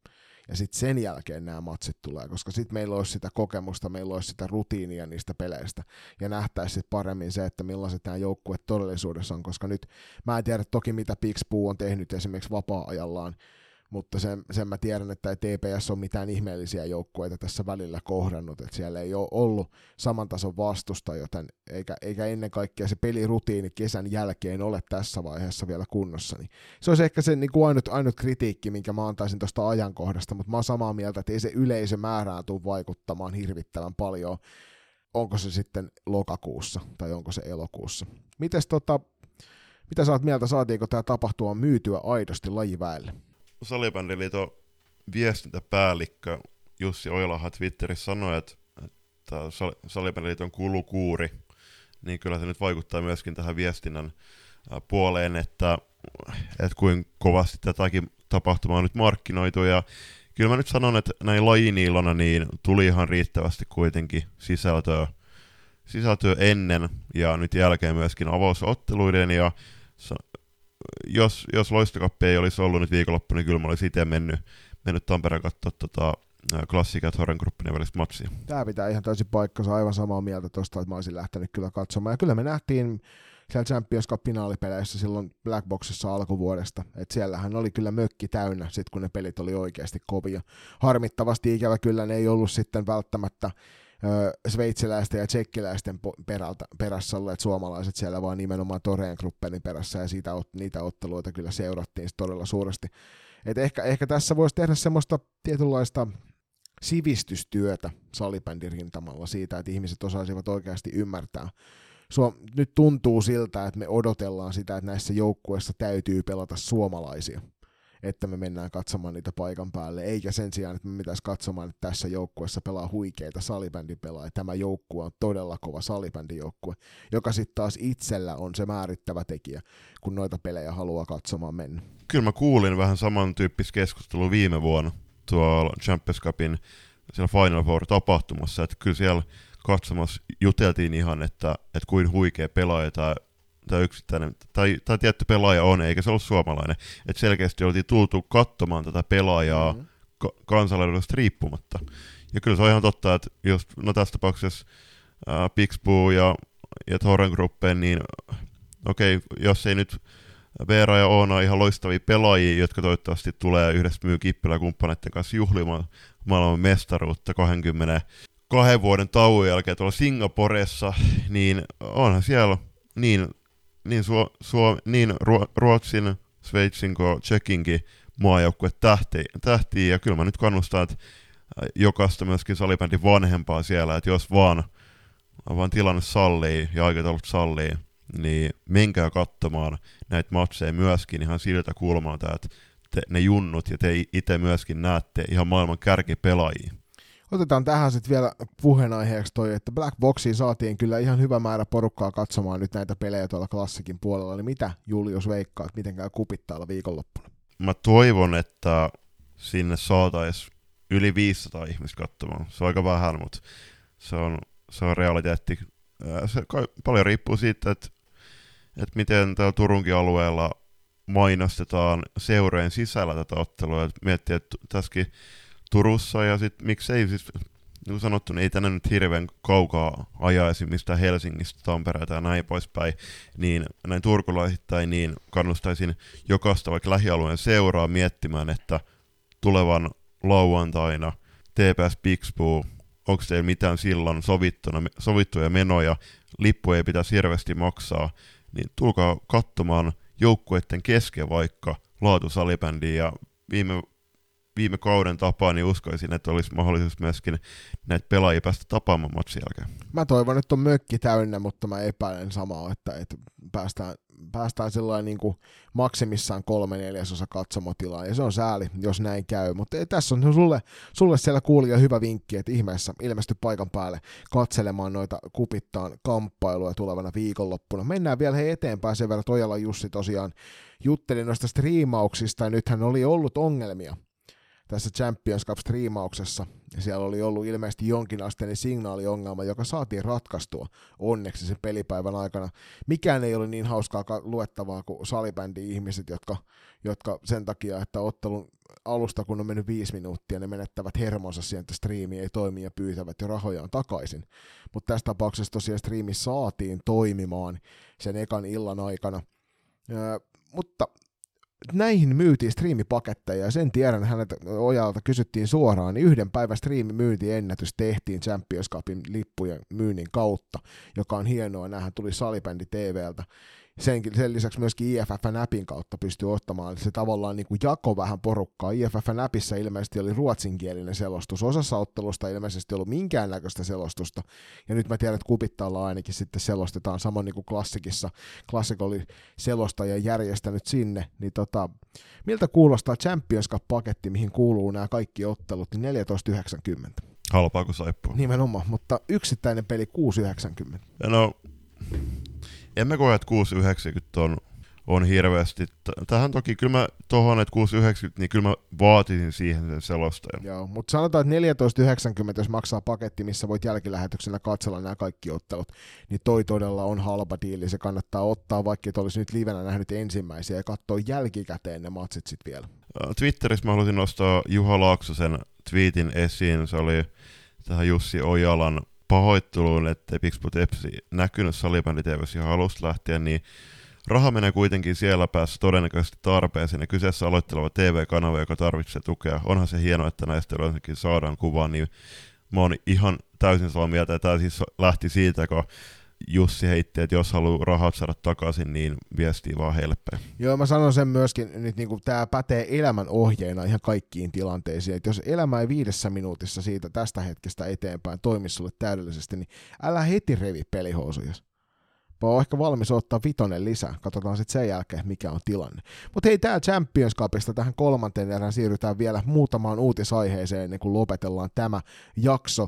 ja sitten sen jälkeen nämä matsit tulee, koska sitten meillä olisi sitä kokemusta, meillä olisi sitä rutiinia niistä peleistä, ja nähtäisi paremmin se, että millaiset nämä joukkueet todellisuudessa on, koska nyt mä en tiedä toki mitä Pixpuu on tehnyt esimerkiksi vapaa-ajallaan, mutta sen, sen mä tiedän, että TPS on mitään ihmeellisiä joukkueita tässä välillä kohdannut, että siellä ei ole ollut saman tason vastusta, joten eikä, eikä ennen kaikkea se pelirutiini kesän jälkeen ole tässä vaiheessa vielä kunnossa. Niin se olisi ehkä se niin kuin ainut, ainut kritiikki, minkä mä antaisin tuosta ajankohdasta, mutta mä oon samaa mieltä, että ei se yleisömäärään tule vaikuttamaan hirvittävän paljon, onko se sitten lokakuussa tai onko se elokuussa. Mites tota, mitä sä oot mieltä, saatiinko tämä tapahtua myytyä aidosti lajiväelle? Salibändiliiton viestintäpäällikkö Jussi Oilaha Twitterissä sanoi, että, että Salibändiliiton kulukuuri, niin kyllä se nyt vaikuttaa myöskin tähän viestinnän puoleen, että, että kuinka kovasti tätäkin tapahtumaa on nyt markkinoitu, ja kyllä mä nyt sanon, että näin lajiniilona niin tuli ihan riittävästi kuitenkin sisältöä, sisältöä ennen ja nyt jälkeen myöskin avausotteluiden ja jos, jos loistokappi ei olisi ollut nyt viikonloppu, niin kyllä mä olisin itse mennyt, mennyt Tampereen katsoa tota, Klassik ja välistä matsia. Tämä pitää ihan täysin paikkansa, aivan samaa mieltä tuosta, että mä olisin lähtenyt kyllä katsomaan. Ja kyllä me nähtiin siellä Champions Cup finaalipeleissä silloin Black Boxissa alkuvuodesta, että siellähän oli kyllä mökki täynnä, sit kun ne pelit oli oikeasti kovia. Harmittavasti ikävä kyllä ne ei ollut sitten välttämättä sveitsiläisten ja tsekkiläisten perältä, perässä olleet suomalaiset siellä, vaan nimenomaan Toreen Gruppenin perässä, ja siitä, niitä otteluita kyllä seurattiin todella suuresti. Et ehkä, ehkä tässä voisi tehdä semmoista tietynlaista sivistystyötä salibändin rintamalla siitä, että ihmiset osaisivat oikeasti ymmärtää. Suom- nyt tuntuu siltä, että me odotellaan sitä, että näissä joukkueissa täytyy pelata suomalaisia että me mennään katsomaan niitä paikan päälle, eikä sen sijaan, että me pitäisi katsomaan, että tässä joukkueessa pelaa huikeita salibändipelaajia. Tämä joukkue on todella kova salibändijoukkue, joka sitten taas itsellä on se määrittävä tekijä, kun noita pelejä haluaa katsomaan mennä. Kyllä mä kuulin vähän samantyyppistä keskustelua viime vuonna tuolla Champions Cupin siellä Final Four-tapahtumassa, että kyllä siellä katsomassa juteltiin ihan, että, että kuin huikea pelaaja tämä tai yksittäinen, tai, tai tietty pelaaja on, eikä se ollut suomalainen. Että selkeästi oltiin tultu katsomaan tätä pelaajaa mm-hmm. ka- kansalaisuudesta riippumatta. Ja kyllä se on ihan totta, että just, no tässä tapauksessa äh, Pixbu ja, ja Torren Gruppen, niin okei, okay, jos ei nyt Veera ja Oona on ihan loistavia pelaajia, jotka toivottavasti tulee yhdessä myy Kippilä kumppaneiden kanssa juhlimaan maailman mestaruutta 20 kahden vuoden tauon jälkeen tuolla Singaporessa, niin onhan siellä niin niin, Suo, Suo, niin Ruotsin, Sveitsin kuin Tsekinkin maajoukkue tähtii, tähtii, ja kyllä mä nyt kannustan, että äh, jokaista myöskin salibändin vanhempaa siellä, että jos vaan, vaan tilanne sallii ja aikataulut sallii, niin menkää katsomaan näitä matseja myöskin ihan siltä kulmalta, että te, ne junnut ja te itse myöskin näette ihan maailman kärkipelaajia. Otetaan tähän sitten vielä puheenaiheeksi toi, että Black Boxiin saatiin kyllä ihan hyvä määrä porukkaa katsomaan nyt näitä pelejä tuolla klassikin puolella, niin mitä Julius veikkaa, että miten käy kupittailla viikonloppuna? Mä toivon, että sinne saataisiin yli 500 ihmistä katsomaan. Se on aika vähän, mutta se on, se on realiteetti. Se paljon riippuu siitä, että, että miten täällä Turunkin alueella mainostetaan seurojen sisällä tätä ottelua. Miettii, että tässäkin Turussa ja sitten miksei siis niin kuin sanottu, niin ei tänne nyt hirveän kaukaa ajaisi mistä Helsingistä, Tampereelta ja näin poispäin, niin näin turkulaisittain niin kannustaisin jokaista vaikka lähialueen seuraa miettimään, että tulevan lauantaina TPS Pixbu, onko teillä mitään silloin sovittuna, sovittuja menoja, lippu ei pitäisi hirveästi maksaa, niin tulkaa katsomaan joukkueiden kesken vaikka laatusalibändiä ja viime viime kauden tapaan, niin uskoisin, että olisi mahdollisuus myöskin näitä pelaajia päästä tapaamaan matsin jälkeen. Mä toivon, että on mökki täynnä, mutta mä epäilen samaa, että, että päästään, päästään sellainen niin kuin maksimissaan kolme neljäsosa katsomotilaa, ja se on sääli, jos näin käy. Mutta tässä on sulle, sulle siellä kuulija hyvä vinkki, että ihmeessä ilmesty paikan päälle katselemaan noita kupittaan kamppailuja tulevana viikonloppuna. Mennään vielä he eteenpäin sen verran, että Ojala Jussi tosiaan jutteli noista striimauksista, ja nythän oli ollut ongelmia tässä Champions Cup-striimauksessa, siellä oli ollut ilmeisesti jonkinasteinen signaaliongelma, joka saatiin ratkaistua onneksi sen pelipäivän aikana. Mikään ei ole niin hauskaa luettavaa kuin salibändi-ihmiset, jotka, jotka sen takia, että ottelun alusta, kun on mennyt viisi minuuttia, ne menettävät hermonsa siihen, että striimi ei toimi ja pyytävät jo rahojaan takaisin. Mutta tässä tapauksessa tosiaan striimi saatiin toimimaan sen ekan illan aikana. Öö, mutta näihin myytiin striimipaketteja, ja sen tiedän hänet Ojalta kysyttiin suoraan, niin yhden päivän striimimyyntiennätys tehtiin Champions Cupin lippujen myynnin kautta, joka on hienoa, näähän tuli salibändi TVltä sen, sen lisäksi myöskin IFF-näpin kautta pystyy ottamaan. Se tavallaan niin kuin jako vähän porukkaa. IFF-näpissä ilmeisesti oli ruotsinkielinen selostus. Osassa ottelusta ilmeisesti ollut minkäännäköistä selostusta. Ja nyt mä tiedän, että kupittaalla ainakin sitten selostetaan samoin niin kuin klassikissa. Klassik oli selostaja järjestänyt sinne. Niin tota, miltä kuulostaa Champions Cup-paketti, mihin kuuluu nämä kaikki ottelut, niin 14,90. Halpaa kuin saippua. Nimenomaan, mutta yksittäinen peli 6,90. No, en mä koe, että 690 on, on hirveästi. Tähän toki kyllä mä tohon, että 690, niin kyllä mä vaatisin siihen sen selostajan. Joo, mutta sanotaan, että 14,90, jos maksaa paketti, missä voit jälkilähetyksenä katsella nämä kaikki ottelut, niin toi todella on halpa diili. Se kannattaa ottaa, vaikka et olisi nyt livenä nähnyt ensimmäisiä ja katsoa jälkikäteen ne matsit sitten vielä. Twitterissä mä haluaisin nostaa Juha Laaksosen tweetin esiin. Se oli tähän Jussi Ojalan pahoitteluun, että Pixpot Epsi näkynyt salibändi TVssä ihan alusta lähtien, niin raha menee kuitenkin siellä päässä todennäköisesti tarpeeseen, ja kyseessä aloitteleva TV-kanava, joka tarvitsee tukea. Onhan se hienoa, että näistä saadaan kuvaa, niin mä oon ihan täysin samaa mieltä, että tämä siis lähti siitä, kun Jussi heitti, että jos haluaa rahat saada takaisin, niin viestii vaan päin. Joo, mä sanon sen myöskin, nyt niin kuin tämä pätee elämän ohjeena ihan kaikkiin tilanteisiin, että jos elämä ei viidessä minuutissa siitä tästä hetkestä eteenpäin toimi sulle täydellisesti, niin älä heti revi pelihousuja. Mä oon ehkä valmis ottaa vitonen lisää. Katsotaan sitten sen jälkeen, mikä on tilanne. Mutta hei, tää Champions Cupista tähän kolmanteen erään siirrytään vielä muutamaan uutisaiheeseen ennen kuin lopetellaan tämä jakso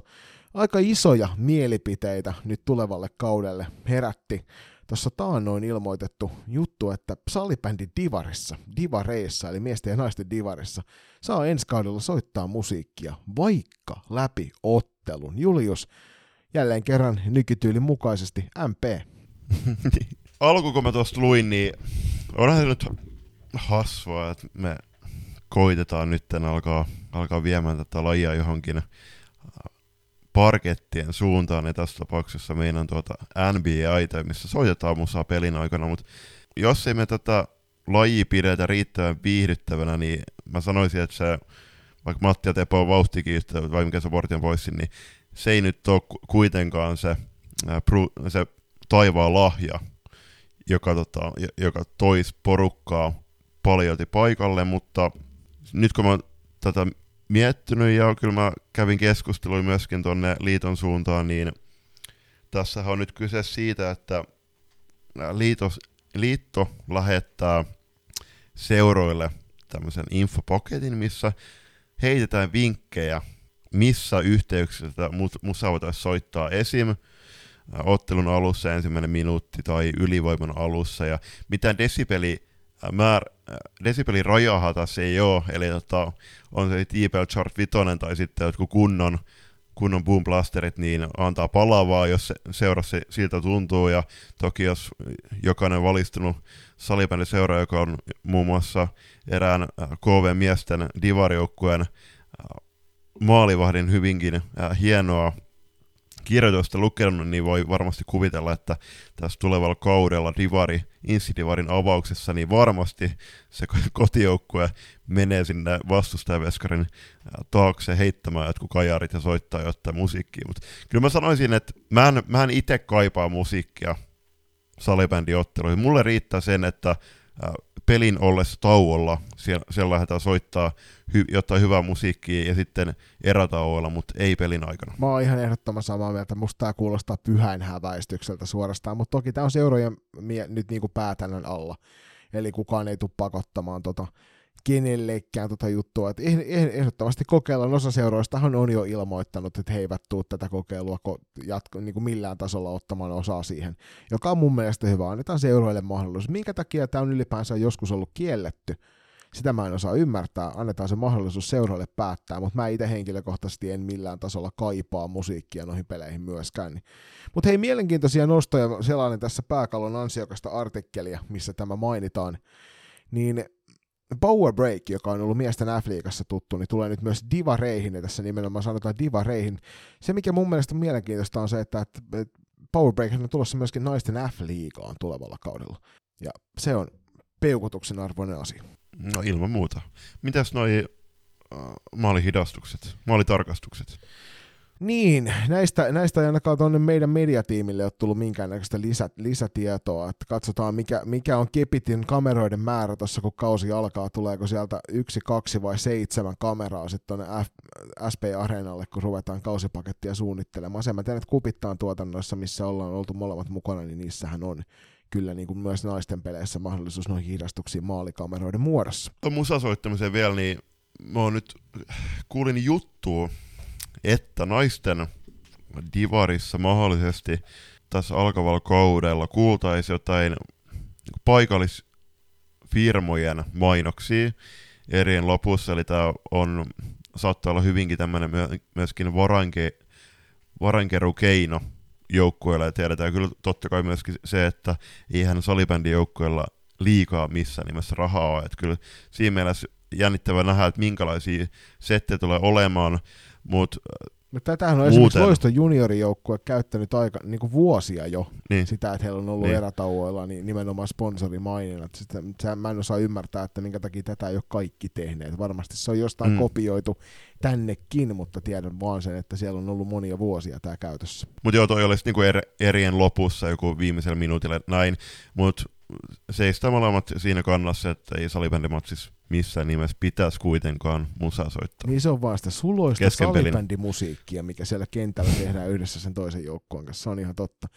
aika isoja mielipiteitä nyt tulevalle kaudelle herätti tuossa taannoin ilmoitettu juttu, että salibändi Divarissa, Divareissa, eli miesten ja naisten Divarissa, saa ensi kaudella soittaa musiikkia, vaikka läpi ottelun. Julius, jälleen kerran nykytyylin mukaisesti, MP. Alku kun mä tuosta luin, niin onhan se nyt hasvaa, että me koitetaan nyt alkaa, alkaa viemään tätä lajia johonkin parkettien suuntaan, niin tässä tapauksessa meidän tuota NBA-aita, missä soitetaan musaa pelin aikana, mutta jos ei me tätä laji pidetä riittävän viihdyttävänä, niin mä sanoisin, että se, vaikka Matti ja Tepo on vauhtikiistä, vai mikä se Vortian voisin, niin se ei nyt ole kuitenkaan se, se taivaan lahja, joka, tota, joka toisi porukkaa paljolti paikalle, mutta nyt kun mä tätä miettinyt ja kyllä mä kävin keskustelua myöskin tuonne liiton suuntaan, niin tässä on nyt kyse siitä, että liitos, liitto lähettää seuroille tämmöisen infopaketin, missä heitetään vinkkejä, missä yhteyksissä musa voitaisiin soittaa esim. ottelun alussa ensimmäinen minuutti tai ylivoiman alussa ja mitään desibeli määr, desibelin rajahan tässä ei ole, eli tota, on se TPL Chart 5 tai sitten jotkut kunnon, kunnon boom blasterit, niin antaa palavaa, jos se, seurassa siltä tuntuu, ja toki jos jokainen valistunut salibändin seura, joka on muun muassa erään KV-miesten divarijoukkueen maalivahdin hyvinkin hienoa kirjoitusta lukenut, niin voi varmasti kuvitella, että tässä tulevalla kaudella Divari, Insidivarin avauksessa, niin varmasti se kotijoukkue menee sinne vastustajaveskarin taakse heittämään jotkut kajarit ja soittaa jotain musiikkia. Mutta kyllä mä sanoisin, että mä en, mä en itse kaipaa musiikkia salibändiotteluihin. Mulle riittää sen, että pelin ollessa tauolla, siellä, siellä lähdetään soittaa hy, jotain hyvää musiikkia ja sitten erätauolla, mutta ei pelin aikana. Mä oon ihan ehdottoman samaa mieltä, musta tää kuulostaa pyhän häväistykseltä suorastaan, mutta toki tää on seurojen mie- nyt niinku päätännön alla, eli kukaan ei tule pakottamaan tota kenellekään tota juttua. Et eh, eh, ehdottomasti kokeillaan osa seuroistahan on jo ilmoittanut, että he eivät tule tätä kokeilua jatko, niin kuin millään tasolla ottamaan osaa siihen, joka on mun mielestä hyvä. Annetaan seuroille mahdollisuus. Minkä takia tämä on ylipäänsä joskus ollut kielletty? Sitä mä en osaa ymmärtää. Annetaan se mahdollisuus seuroille päättää, mutta mä itse henkilökohtaisesti en millään tasolla kaipaa musiikkia noihin peleihin myöskään. Mutta hei, mielenkiintoisia nostoja sellainen tässä pääkallon ansiokasta artikkelia, missä tämä mainitaan. Niin Power Break, joka on ollut miesten F-liigassa tuttu, niin tulee nyt myös Diva-reihin, ja tässä nimenomaan sanotaan Diva-reihin. Se, mikä mun mielestä on mielenkiintoista, on se, että, Power Break on tulossa myöskin naisten F-liigaan tulevalla kaudella. Ja se on peukutuksen arvoinen asia. No ilman muuta. Mitäs noi äh, maalihidastukset, maalitarkastukset? Niin, näistä, näistä ei ainakaan tuonne meidän mediatiimille ole tullut minkäännäköistä lisä, lisätietoa, että katsotaan mikä, mikä on Kepitin kameroiden määrä tuossa kun kausi alkaa, tuleeko sieltä yksi, kaksi vai seitsemän kameraa sitten tuonne SP-areenalle, kun ruvetaan kausipakettia suunnittelemaan. Sen mä tiedän, että Kupittaan tuotannoissa, missä ollaan oltu molemmat mukana, niin niissähän on kyllä niin kuin myös naisten peleissä mahdollisuus noihin hidastuksiin maalikameroiden muodossa. Tuon musasoittamiseen vielä, niin mä oon nyt kuulin juttua, että naisten divarissa mahdollisesti tässä alkavalla kaudella kuultaisiin jotain paikallisfirmojen mainoksia erien lopussa, eli tämä on, saattaa olla hyvinkin tämmöinen myöskin varanke, varankerukeino joukkueella, ja tiedetään kyllä totta kai myöskin se, että eihän salibändin joukkueella liikaa missään nimessä rahaa että kyllä siinä mielessä jännittävää nähdä, että minkälaisia settejä tulee olemaan, mutta No, tätähän on Muuten. esimerkiksi Loiston juniorijoukkue käyttänyt aika niin kuin vuosia jo niin. sitä, että heillä on ollut niin. erätauoilla niin nimenomaan sponsorimainina. Sitä, mä en osaa ymmärtää, että minkä takia tätä ei ole kaikki tehneet. Varmasti se on jostain mm. kopioitu tännekin, mutta tiedän vaan sen, että siellä on ollut monia vuosia tämä käytössä. Mutta joo, toi olisi niinku er, erien lopussa joku viimeisellä minuutilla näin, mutta seistä molemmat siinä kannassa, että ei salibändimatsissa missään nimessä pitäisi kuitenkaan musaa soittaa. Niin se on vaan sitä suloista salibändimusiikkia, mikä siellä kentällä tehdään yhdessä sen toisen joukkoon kanssa. Se on ihan totta.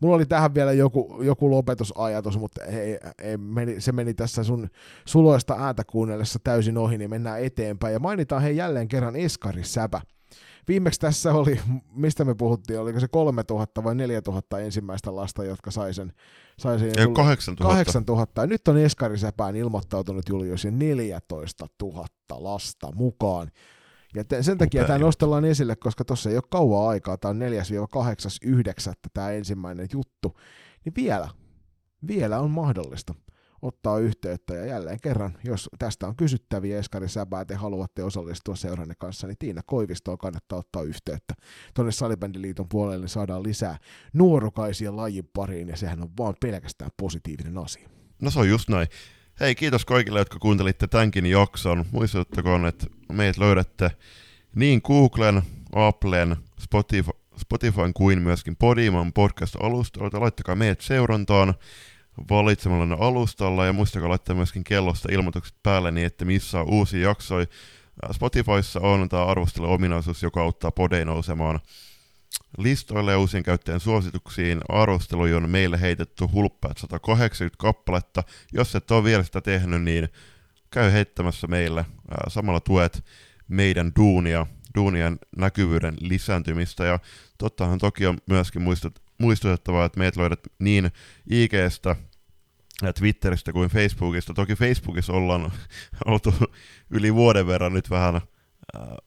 Mulla oli tähän vielä joku, joku lopetusajatus, mutta ei, ei, meni, se meni tässä sun suloista ääntä kuunnellessa täysin ohi, niin mennään eteenpäin. Ja mainitaan he jälleen kerran Eskari Säpä. Viimeksi tässä oli, mistä me puhuttiin, oliko se 3000 vai 4000 ensimmäistä lasta, jotka sai sen. Sai Ei, 8000. 8000. Ja nyt on Eskari Säpään ilmoittautunut Julius 14 000 lasta mukaan. Ja te, sen takia tämä nostellaan esille, koska tuossa ei ole kauan aikaa, tämä on 4-8.9. tämä ensimmäinen juttu, niin vielä, vielä on mahdollista ottaa yhteyttä ja jälleen kerran, jos tästä on kysyttäviä Eskari Säbää, te haluatte osallistua seuranne kanssa, niin Tiina Koivistoon kannattaa ottaa yhteyttä. Tuonne Salibändiliiton puolelle niin saadaan lisää nuorukaisia lajin pariin ja sehän on vaan pelkästään positiivinen asia. No se on just näin. Hei, kiitos kaikille, jotka kuuntelitte tämänkin jakson. Muistuttakoon, että meidät löydätte niin Googlen, Applen, Spotify, Spotifyn kuin myöskin Podimon podcast-alustoilta. Laittakaa meidät seurantaan valitsemalla alustalla ja muistakaa laittaa myöskin kellosta ilmoitukset päälle niin, että missä on uusi jaksoi. Spotifyssa on tämä arvostelu-ominaisuus, joka auttaa podei nousemaan listoille ja uusien käyttäjien suosituksiin. Arvosteluja on meille heitetty hulppeat 180 kappaletta. Jos et ole vielä sitä tehnyt, niin käy heittämässä meille. Samalla tuet meidän duunia, duunien näkyvyyden lisääntymistä. Ja tottahan toki on myöskin muistut, muistutettavaa, että meidät löydät niin IGstä, Twitteristä kuin Facebookista. Toki Facebookissa ollaan oltu yli vuoden verran nyt vähän äh,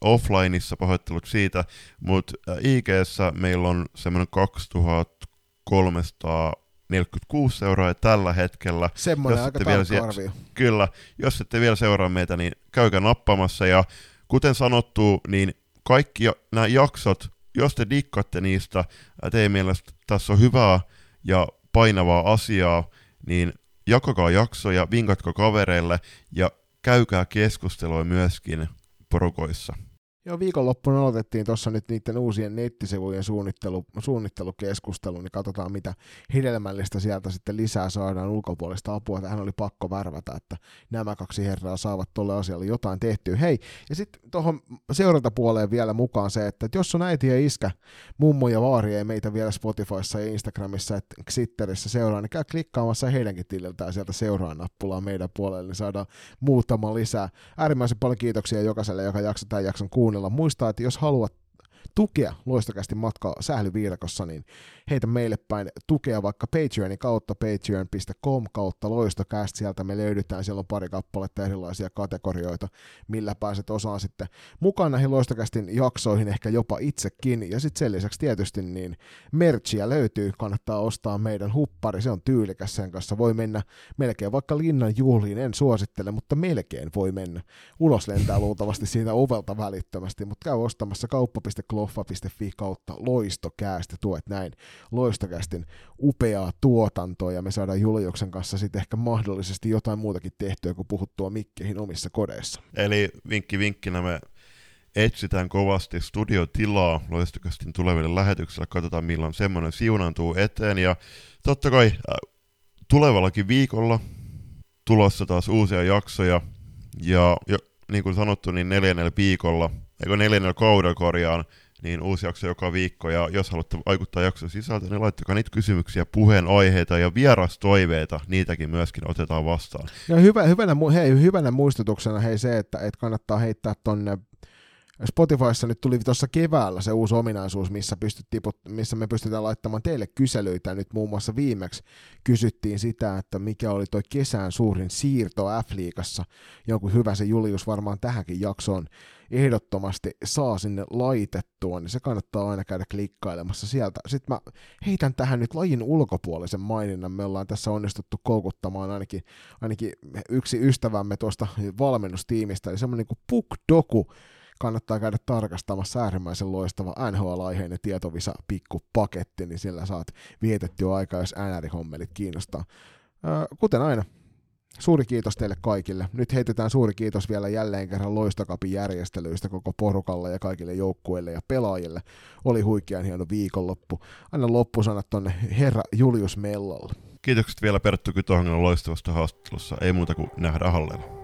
offlineissa, pahoittelut siitä, mutta äh, IGssä meillä on semmoinen 2346 seuraa tällä hetkellä. Semmoinen aika vielä sie- Kyllä, jos ette vielä seuraa meitä, niin käykää nappaamassa ja kuten sanottu, niin kaikki nämä jaksot jos te dikkaatte niistä, teidän mielestä tässä on hyvää ja painavaa asiaa, niin jakakaa jaksoja, vinkatko kavereille ja käykää keskustelua myöskin porukoissa. Joo, viikonloppuna aloitettiin tuossa nyt niiden uusien nettisivujen suunnittelu, suunnittelukeskustelu, niin katsotaan mitä hedelmällistä sieltä sitten lisää saadaan ulkopuolista apua. Tähän oli pakko värvätä, että nämä kaksi herraa saavat tuolle asialle jotain tehtyä. Hei, ja sitten tuohon seurantapuoleen vielä mukaan se, että jos on äiti ja iskä, mummo ja vaari ei meitä vielä Spotifyssa ja Instagramissa ja Twitterissä seuraa, niin käy klikkaamassa heidänkin tililtään sieltä seuraa nappulaa meidän puolelle, niin saadaan muutama lisää. Äärimmäisen paljon kiitoksia jokaiselle, joka jaksaa tämän jakson kuunnella kuunnella. Muistaa, että jos haluat tukea loistakästi matkaa sählyviidakossa, niin heitä meille päin tukea vaikka Patreonin kautta, patreon.com kautta. Loistokäst, sieltä me löydetään, siellä on pari kappaletta erilaisia kategorioita, millä pääset osaan sitten mukaan näihin loistokästin jaksoihin, ehkä jopa itsekin, ja sitten sen lisäksi tietysti niin merchia löytyy, kannattaa ostaa meidän huppari, se on tyylikäs sen kanssa, voi mennä melkein vaikka linnan juhliin, en suosittele, mutta melkein voi mennä, ulos lentää luultavasti siitä ovelta välittömästi, mutta käy ostamassa kauppa.com loffa.fi kautta loistokäästä, tuet näin loistokästin upeaa tuotantoa ja me saadaan Juliuksen kanssa sitten ehkä mahdollisesti jotain muutakin tehtyä kuin puhuttua mikkeihin omissa kodeissa. Eli vinkki vinkkinä me etsitään kovasti studiotilaa loistokastin tuleville lähetyksille, katsotaan milloin semmoinen siunantuu eteen. Ja totta kai äh, tulevallakin viikolla tulossa taas uusia jaksoja. Ja jo, niin kuin sanottu, niin neljännellä viikolla, eikö neljännellä kaudella korjaan, niin uusi jakso joka viikko, ja jos haluatte vaikuttaa jakson sisältöön, niin laittakaa niitä kysymyksiä, puheenaiheita ja vierastoiveita, niitäkin myöskin otetaan vastaan. Ja hyvä, hyvänä, hei, hyvänä muistutuksena hei se, että, että kannattaa heittää tonne Spotifyssa nyt tuli tuossa keväällä se uusi ominaisuus, missä, missä me pystytään laittamaan teille kyselyitä. Nyt muun muassa viimeksi kysyttiin sitä, että mikä oli tuo kesän suurin siirto F-liigassa. Jonkun hyvä se Julius varmaan tähänkin jaksoon ehdottomasti saa sinne laitettua, niin se kannattaa aina käydä klikkailemassa sieltä. Sitten mä heitän tähän nyt lajin ulkopuolisen maininnan. Me ollaan tässä onnistuttu koukuttamaan ainakin, ainakin yksi ystävämme tuosta valmennustiimistä, eli semmoinen kuin Puk Doku, kannattaa käydä tarkastamassa äärimmäisen loistava NHL-aiheinen tietovisa pikkupaketti, niin sillä saat vietettyä aikaa, jos NR-hommelit kiinnostaa. Kuten aina, suuri kiitos teille kaikille. Nyt heitetään suuri kiitos vielä jälleen kerran loistokapin järjestelyistä koko porukalle ja kaikille joukkueille ja pelaajille. Oli huikean hieno viikonloppu. Anna loppusanat tonne herra Julius Mellalle. Kiitokset vielä Perttu Kytohangen loistavasta haastattelussa. Ei muuta kuin nähdä hallella.